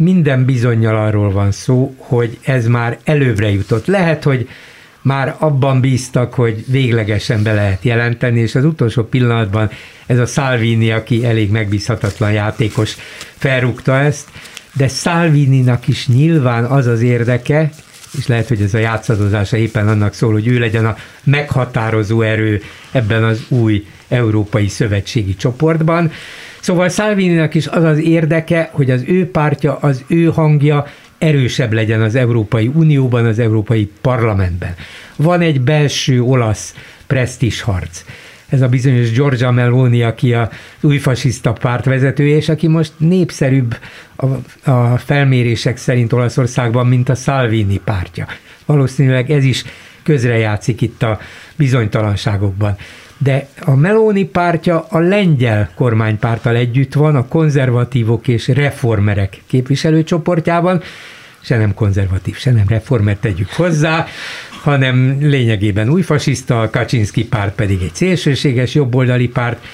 minden bizonyal arról van szó, hogy ez már előbbre jutott. Lehet, hogy már abban bíztak, hogy véglegesen be lehet jelenteni, és az utolsó pillanatban ez a Salvini, aki elég megbízhatatlan játékos, felrúgta ezt, de Salvininak is nyilván az az érdeke, és lehet, hogy ez a játszadozása éppen annak szól, hogy ő legyen a meghatározó erő ebben az új európai szövetségi csoportban, Szóval Salvininak is az az érdeke, hogy az ő pártja, az ő hangja erősebb legyen az Európai Unióban, az Európai Parlamentben. Van egy belső olasz presztis harc. Ez a bizonyos Giorgia Meloni, aki a új fasiszta párt és aki most népszerűbb a, a felmérések szerint Olaszországban, mint a Salvini pártja. Valószínűleg ez is közrejátszik itt a bizonytalanságokban de a Meloni pártja a lengyel kormánypárttal együtt van, a konzervatívok és reformerek képviselőcsoportjában, se nem konzervatív, se nem reformer tegyük hozzá, hanem lényegében új fasiszta, a Kaczynski párt pedig egy szélsőséges jobboldali párt,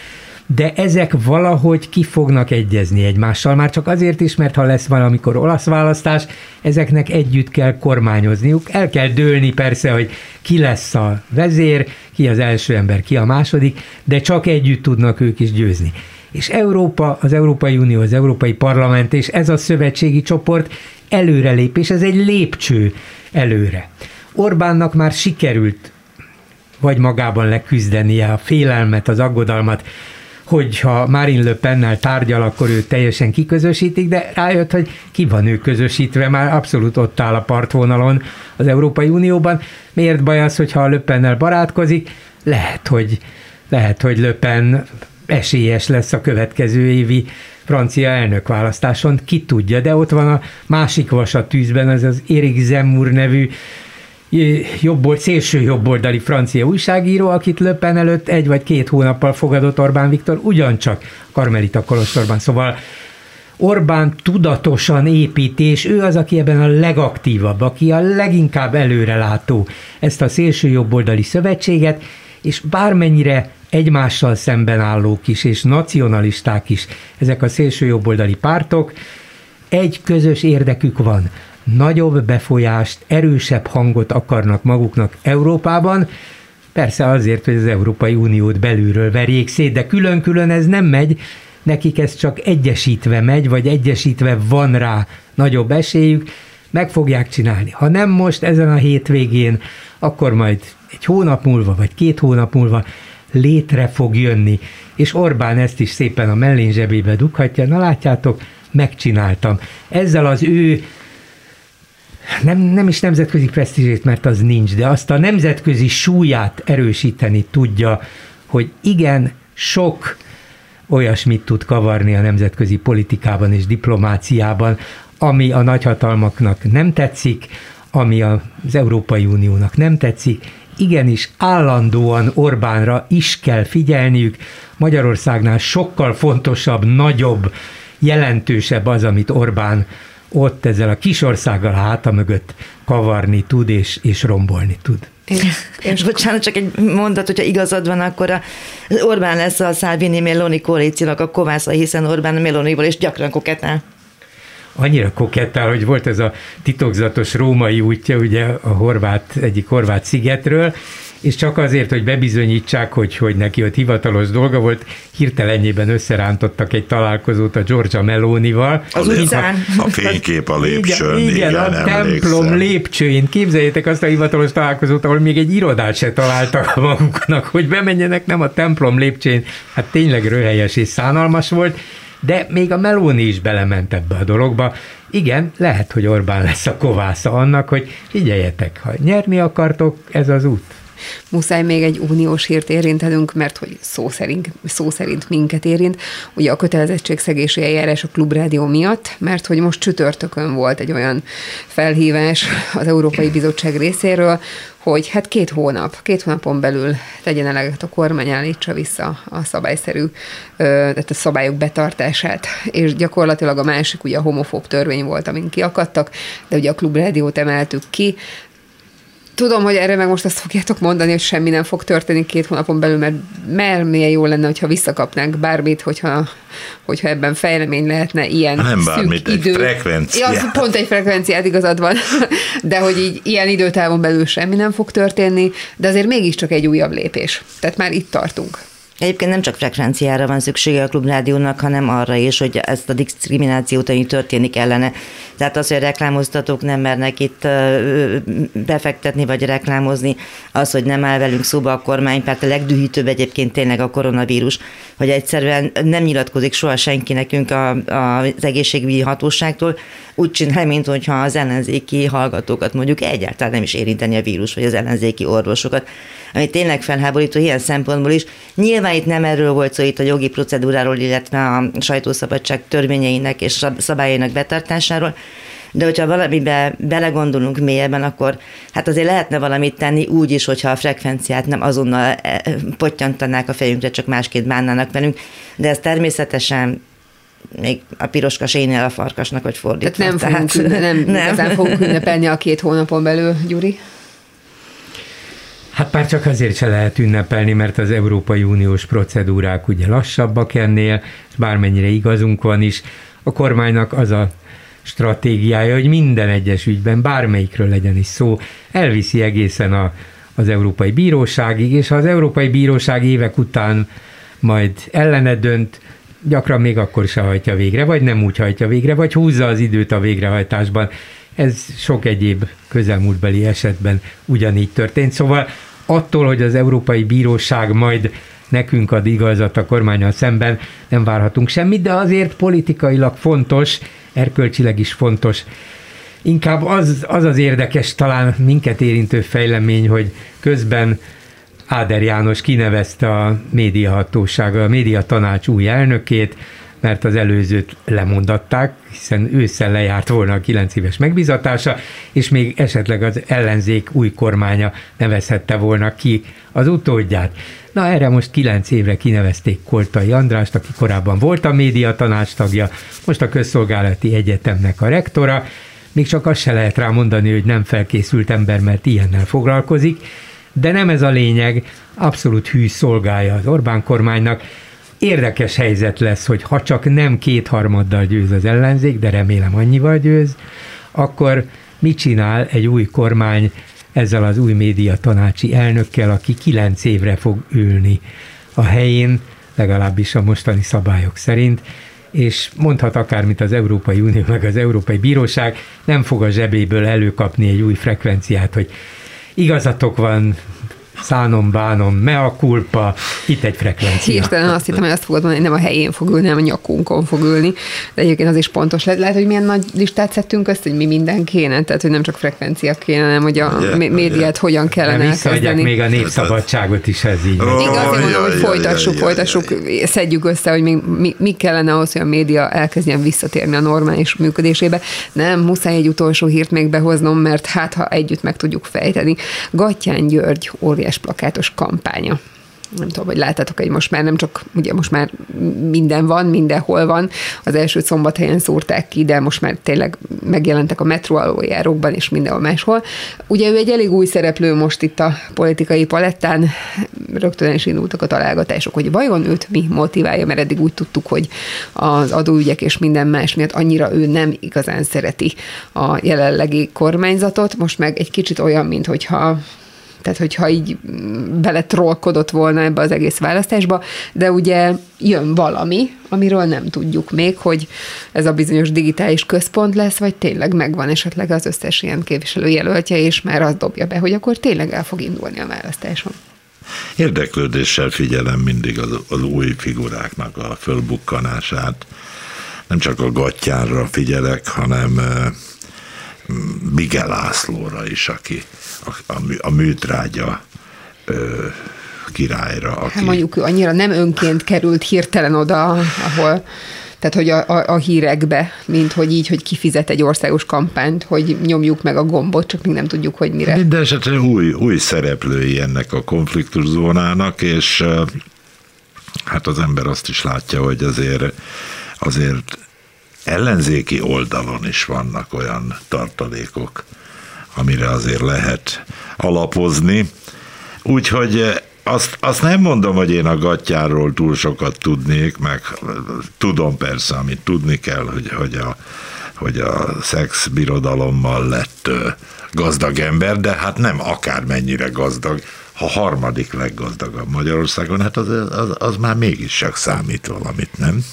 de ezek valahogy ki fognak egyezni egymással, már csak azért is, mert ha lesz valamikor olasz választás, ezeknek együtt kell kormányozniuk. El kell dőlni persze, hogy ki lesz a vezér, ki az első ember, ki a második, de csak együtt tudnak ők is győzni. És Európa, az Európai Unió, az Európai Parlament és ez a szövetségi csoport előrelépés, ez egy lépcső előre. Orbánnak már sikerült vagy magában leküzdenie a félelmet, az aggodalmat, hogyha Marine Le Pennel tárgyal, akkor ő teljesen kiközösítik, de rájött, hogy ki van ő közösítve, már abszolút ott áll a partvonalon az Európai Unióban. Miért baj az, hogyha a Le Pennel barátkozik? Lehet, hogy, lehet, hogy Le Pen esélyes lesz a következő évi francia elnökválasztáson, ki tudja, de ott van a másik vas a tűzben, az az Erik Zemmour nevű jobbold, szélső jobboldali francia újságíró, akit Löppen előtt egy vagy két hónappal fogadott Orbán Viktor, ugyancsak Karmelita Kolostorban. Szóval Orbán tudatosan építi, és ő az, aki ebben a legaktívabb, aki a leginkább előrelátó ezt a szélső jobboldali szövetséget, és bármennyire egymással szemben állók is, és nacionalisták is, ezek a szélső jobboldali pártok, egy közös érdekük van, nagyobb befolyást, erősebb hangot akarnak maguknak Európában, persze azért, hogy az Európai Uniót belülről verjék szét, de külön-külön ez nem megy, nekik ez csak egyesítve megy, vagy egyesítve van rá nagyobb esélyük, meg fogják csinálni. Ha nem most, ezen a hétvégén, akkor majd egy hónap múlva, vagy két hónap múlva létre fog jönni. És Orbán ezt is szépen a mellén zsebébe dughatja. Na látjátok, megcsináltam. Ezzel az ő nem, nem is nemzetközi presztízsét, mert az nincs, de azt a nemzetközi súlyát erősíteni tudja, hogy igen, sok olyasmit tud kavarni a nemzetközi politikában és diplomáciában, ami a nagyhatalmaknak nem tetszik, ami az Európai Uniónak nem tetszik, igenis állandóan Orbánra is kell figyelniük. Magyarországnál sokkal fontosabb, nagyobb, jelentősebb az, amit Orbán ott ezzel a kisországgal háta mögött kavarni tud és, és rombolni tud. És bocsánat, csak egy mondat, hogyha igazad van, akkor a Orbán lesz a Salvini Meloni koalíciónak a kovásza, hiszen Orbán a Melonival is gyakran koketál annyira kokettál, hogy volt ez a titokzatos római útja, ugye a horvát, egyik horvát szigetről, és csak azért, hogy bebizonyítsák, hogy, hogy neki ott hivatalos dolga volt, hirtelenjében összerántottak egy találkozót a Georgia Melonival. Az utcán. A, fénykép a lépcsőn, igen, igen, igen a templom lépcsőjén. Képzeljétek azt a hivatalos találkozót, ahol még egy irodát se találtak maguknak, hogy bemenjenek, nem a templom lépcsőjén. Hát tényleg röhelyes és szánalmas volt, de még a Meloni is belement ebbe a dologba. Igen, lehet, hogy Orbán lesz a kovásza annak, hogy figyeljetek, ha nyerni akartok, ez az út. Muszáj még egy uniós hírt érintenünk, mert hogy szó szerint, szó szerint minket érint. Ugye a kötelezettségszegési eljárás a Klubrádió miatt, mert hogy most csütörtökön volt egy olyan felhívás az Európai Bizottság részéről, hogy hát két hónap, két hónapon belül tegyen eleget a kormány, állítsa vissza a szabályszerű, tehát a szabályok betartását, és gyakorlatilag a másik ugye a homofób törvény volt, amin kiakadtak, de ugye a klubrádiót emeltük ki, Tudom, hogy erre meg most azt fogjátok mondani, hogy semmi nem fog történni két hónapon belül, mert, mert milyen jó lenne, hogyha visszakapnánk bármit, hogyha, hogyha ebben fejlemény lehetne ilyen Nem bármit, idő. egy frekvenciát. Ja, pont egy frekvenciát igazad van, de hogy így ilyen időtávon belül semmi nem fog történni, de azért mégiscsak egy újabb lépés. Tehát már itt tartunk. Egyébként nem csak frekvenciára van szüksége a klubrádiónak, hanem arra is, hogy ezt a diszkriminációt, ami történik ellene. Tehát az, hogy a reklámoztatók nem mernek itt befektetni vagy reklámozni, az, hogy nem áll velünk szóba a kormánypárt, a legdühítőbb egyébként tényleg a koronavírus, hogy egyszerűen nem nyilatkozik soha senki nekünk a, a, az egészségügyi hatóságtól, úgy csinál, mint hogyha az ellenzéki hallgatókat mondjuk egyáltalán nem is érinteni a vírus, vagy az ellenzéki orvosokat, ami tényleg felháborító ilyen szempontból is. Nyilván itt nem erről volt szó, itt a jogi procedúráról, illetve a sajtószabadság törvényeinek és szabályainak betartásáról, de hogyha valamibe belegondolunk mélyebben, akkor hát azért lehetne valamit tenni úgy is, hogyha a frekvenciát nem azonnal e, pottyantanák a fejünkre, csak másként bánnának velünk, de ez természetesen még a piroska sénél a farkasnak, vagy fordítva. Tehát nem, fogunk, Tehát, nem, nem. igazán fogunk ünnepelni a két hónapon belül, Gyuri? Hát már csak azért se lehet ünnepelni, mert az Európai Uniós procedúrák ugye lassabbak ennél, és bármennyire igazunk van is, a kormánynak az a stratégiája, hogy minden egyes ügyben, bármelyikről legyen is szó, elviszi egészen a, az Európai Bíróságig, és ha az Európai Bíróság évek után majd ellene dönt, gyakran még akkor se hajtja végre, vagy nem úgy hajtja végre, vagy húzza az időt a végrehajtásban. Ez sok egyéb közelmúltbeli esetben ugyanígy történt. Szóval attól, hogy az Európai Bíróság majd nekünk ad igazat a kormányal szemben, nem várhatunk semmit, de azért politikailag fontos, erkölcsileg is fontos. Inkább az az, az érdekes, talán minket érintő fejlemény, hogy közben Áder János kinevezte a médiahatóság, a média tanács új elnökét, mert az előzőt lemondatták, hiszen ősszel lejárt volna a 9 éves megbizatása, és még esetleg az ellenzék új kormánya nevezhette volna ki az utódját. Na erre most kilenc évre kinevezték Koltai Andrást, aki korábban volt a média tanácstagja, most a közszolgálati egyetemnek a rektora, még csak azt se lehet rá mondani, hogy nem felkészült ember, mert ilyennel foglalkozik, de nem ez a lényeg, abszolút hű szolgálja az Orbán kormánynak. Érdekes helyzet lesz, hogy ha csak nem kétharmaddal győz az ellenzék, de remélem annyival győz, akkor mit csinál egy új kormány ezzel az új média tanácsi elnökkel, aki kilenc évre fog ülni a helyén, legalábbis a mostani szabályok szerint, és mondhat akármit az Európai Unió, meg az Európai Bíróság, nem fog a zsebéből előkapni egy új frekvenciát, hogy igazatok van, szánom, bánom, mea culpa, itt egy frekvencia. Hirtelen azt hittem, hogy azt fogod mondani, hogy nem a helyén fog ülni, nem a nyakunkon fog ülni. De egyébként az is pontos lehet. Lehet, hogy milyen nagy listát szedtünk össze, hogy mi minden kéne, tehát hogy nem csak frekvencia kéne, hanem hogy a yeah, médiát yeah. hogyan kellene elkezdeni. még a népszabadságot is ez így. Oh, Igaz, én mondom, hogy folytassuk, folytassuk, szedjük össze, hogy még mi, mi kellene ahhoz, hogy a média elkezdjen visszatérni a normális működésébe. Nem, muszáj egy utolsó hírt még behoznom, mert hát ha együtt meg tudjuk fejteni. Gattyán György óriás óriás plakátos kampánya. Nem tudom, hogy láttátok, hogy most már nem csak, ugye most már minden van, mindenhol van, az első szombathelyen szúrták ki, de most már tényleg megjelentek a metró aluljárókban és mindenhol máshol. Ugye ő egy elég új szereplő most itt a politikai palettán, rögtön is indultak a találgatások, hogy vajon őt mi motiválja, mert eddig úgy tudtuk, hogy az adóügyek és minden más miatt annyira ő nem igazán szereti a jelenlegi kormányzatot, most meg egy kicsit olyan, mint hogyha tehát hogyha így beletrollkodott volna ebbe az egész választásba, de ugye jön valami, amiről nem tudjuk még, hogy ez a bizonyos digitális központ lesz, vagy tényleg megvan esetleg az összes ilyen képviselőjelöltje, és már azt dobja be, hogy akkor tényleg el fog indulni a választáson. Érdeklődéssel figyelem mindig az, az új figuráknak a fölbukkanását. Nem csak a gatyára figyelek, hanem Miguel Lászlóra is, aki a, a, a műtrágya ö, királyra. Aki... Hát mondjuk ő annyira nem önként került hirtelen oda, ahol tehát hogy a, a, a hírekbe, mint hogy így, hogy kifizet egy országos kampányt, hogy nyomjuk meg a gombot, csak még nem tudjuk, hogy mire. Minden esetre új, új szereplői ennek a konfliktuszónának, és hát az ember azt is látja, hogy azért, azért ellenzéki oldalon is vannak olyan tartalékok, amire azért lehet alapozni. Úgyhogy eh, azt, azt nem mondom, hogy én a gatyáról túl sokat tudnék, meg tudom persze, amit tudni kell, hogy, hogy a, hogy a szex birodalommal lett gazdag ember, de hát nem akármennyire gazdag, ha harmadik leggazdagabb Magyarországon, hát az, az, az már mégis csak számít valamit, nem?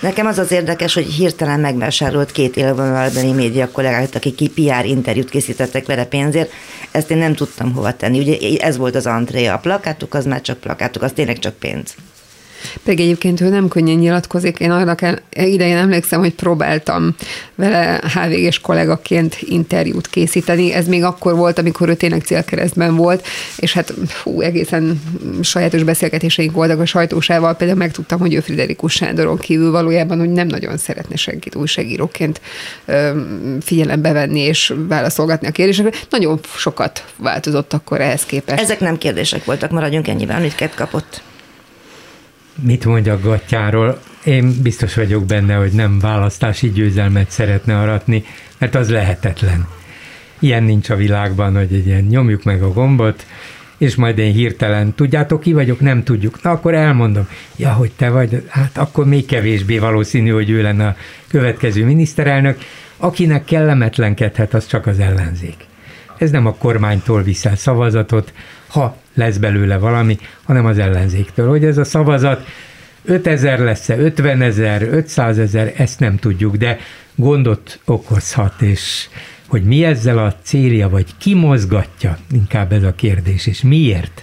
Nekem az az érdekes, hogy hirtelen megvásárolt két élvonalbeli média kollégát, akik ki PR interjút készítettek vele pénzért. Ezt én nem tudtam hova tenni. Ugye ez volt az antré, a plakátuk az már csak plakátuk, az tényleg csak pénz. Pedig egyébként ő nem könnyen nyilatkozik. Én arra kell, idején emlékszem, hogy próbáltam vele HVG-s kollégaként interjút készíteni. Ez még akkor volt, amikor ő tényleg célkeresztben volt, és hát fú, egészen sajátos beszélgetéseink voltak a sajtósával. Például megtudtam, hogy ő Friderikus Sándoron kívül valójában, hogy nem nagyon szeretne senkit újságíróként figyelembe venni és válaszolgatni a kérdésekre. Nagyon sokat változott akkor ehhez képest. Ezek nem kérdések voltak, maradjunk ennyiben, amiket kapott mit mondjak Gattyáról, én biztos vagyok benne, hogy nem választási győzelmet szeretne aratni, mert az lehetetlen. Ilyen nincs a világban, hogy egy ilyen nyomjuk meg a gombot, és majd én hirtelen, tudjátok ki vagyok, nem tudjuk. Na akkor elmondom, ja, hogy te vagy, hát akkor még kevésbé valószínű, hogy ő lenne a következő miniszterelnök. Akinek kellemetlenkedhet, az csak az ellenzék. Ez nem a kormánytól viszel szavazatot, ha lesz belőle valami, hanem az ellenzéktől. Hogy ez a szavazat 5000 lesz-e, 50 ezer, 500 ezer, ezt nem tudjuk, de gondot okozhat, és hogy mi ezzel a célja, vagy ki mozgatja, inkább ez a kérdés, és miért,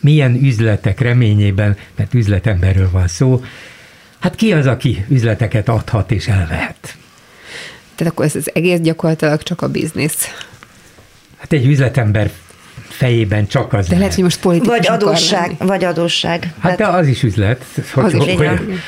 milyen üzletek reményében, mert üzletemberről van szó, hát ki az, aki üzleteket adhat és elvehet? Tehát akkor ez az egész gyakorlatilag csak a biznisz. Hát egy üzletember fejében csak az. De lehet, hogy most politikus Vagy adósság, vagy adósság. Hát de az is üzlet, hogy, az hogy, is, hogy,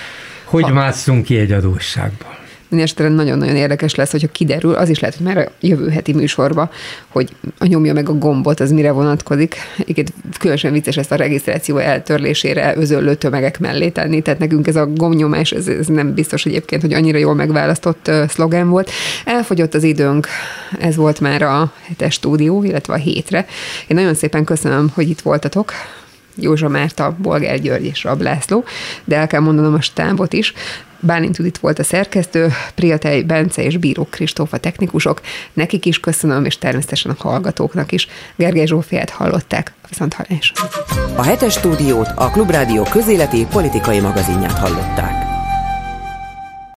hogy másszunk ki egy adósságból. Mindenesetre nagyon-nagyon érdekes lesz, hogyha kiderül, az is lehet, hogy már a jövő heti műsorba, hogy a nyomja meg a gombot, az mire vonatkozik. Igen, különösen vicces ezt a regisztráció eltörlésére özöllő tömegek mellé tenni, tehát nekünk ez a gombnyomás, ez, ez nem biztos egyébként, hogy annyira jól megválasztott szlogen volt. Elfogyott az időnk, ez volt már a hetes stúdió, illetve a hétre. Én nagyon szépen köszönöm, hogy itt voltatok. Józsa Márta, Bolgár György és Rab László, de el kell mondanom a stábot is. Bálint Judit volt a szerkesztő, Priatej Bence és Bíró Kristófa technikusok. Nekik is köszönöm, és természetesen a hallgatóknak is. Gergely Zsófiát hallották. Viszont hallás. A hetes stúdiót a Klubrádió közéleti politikai magazinját hallották.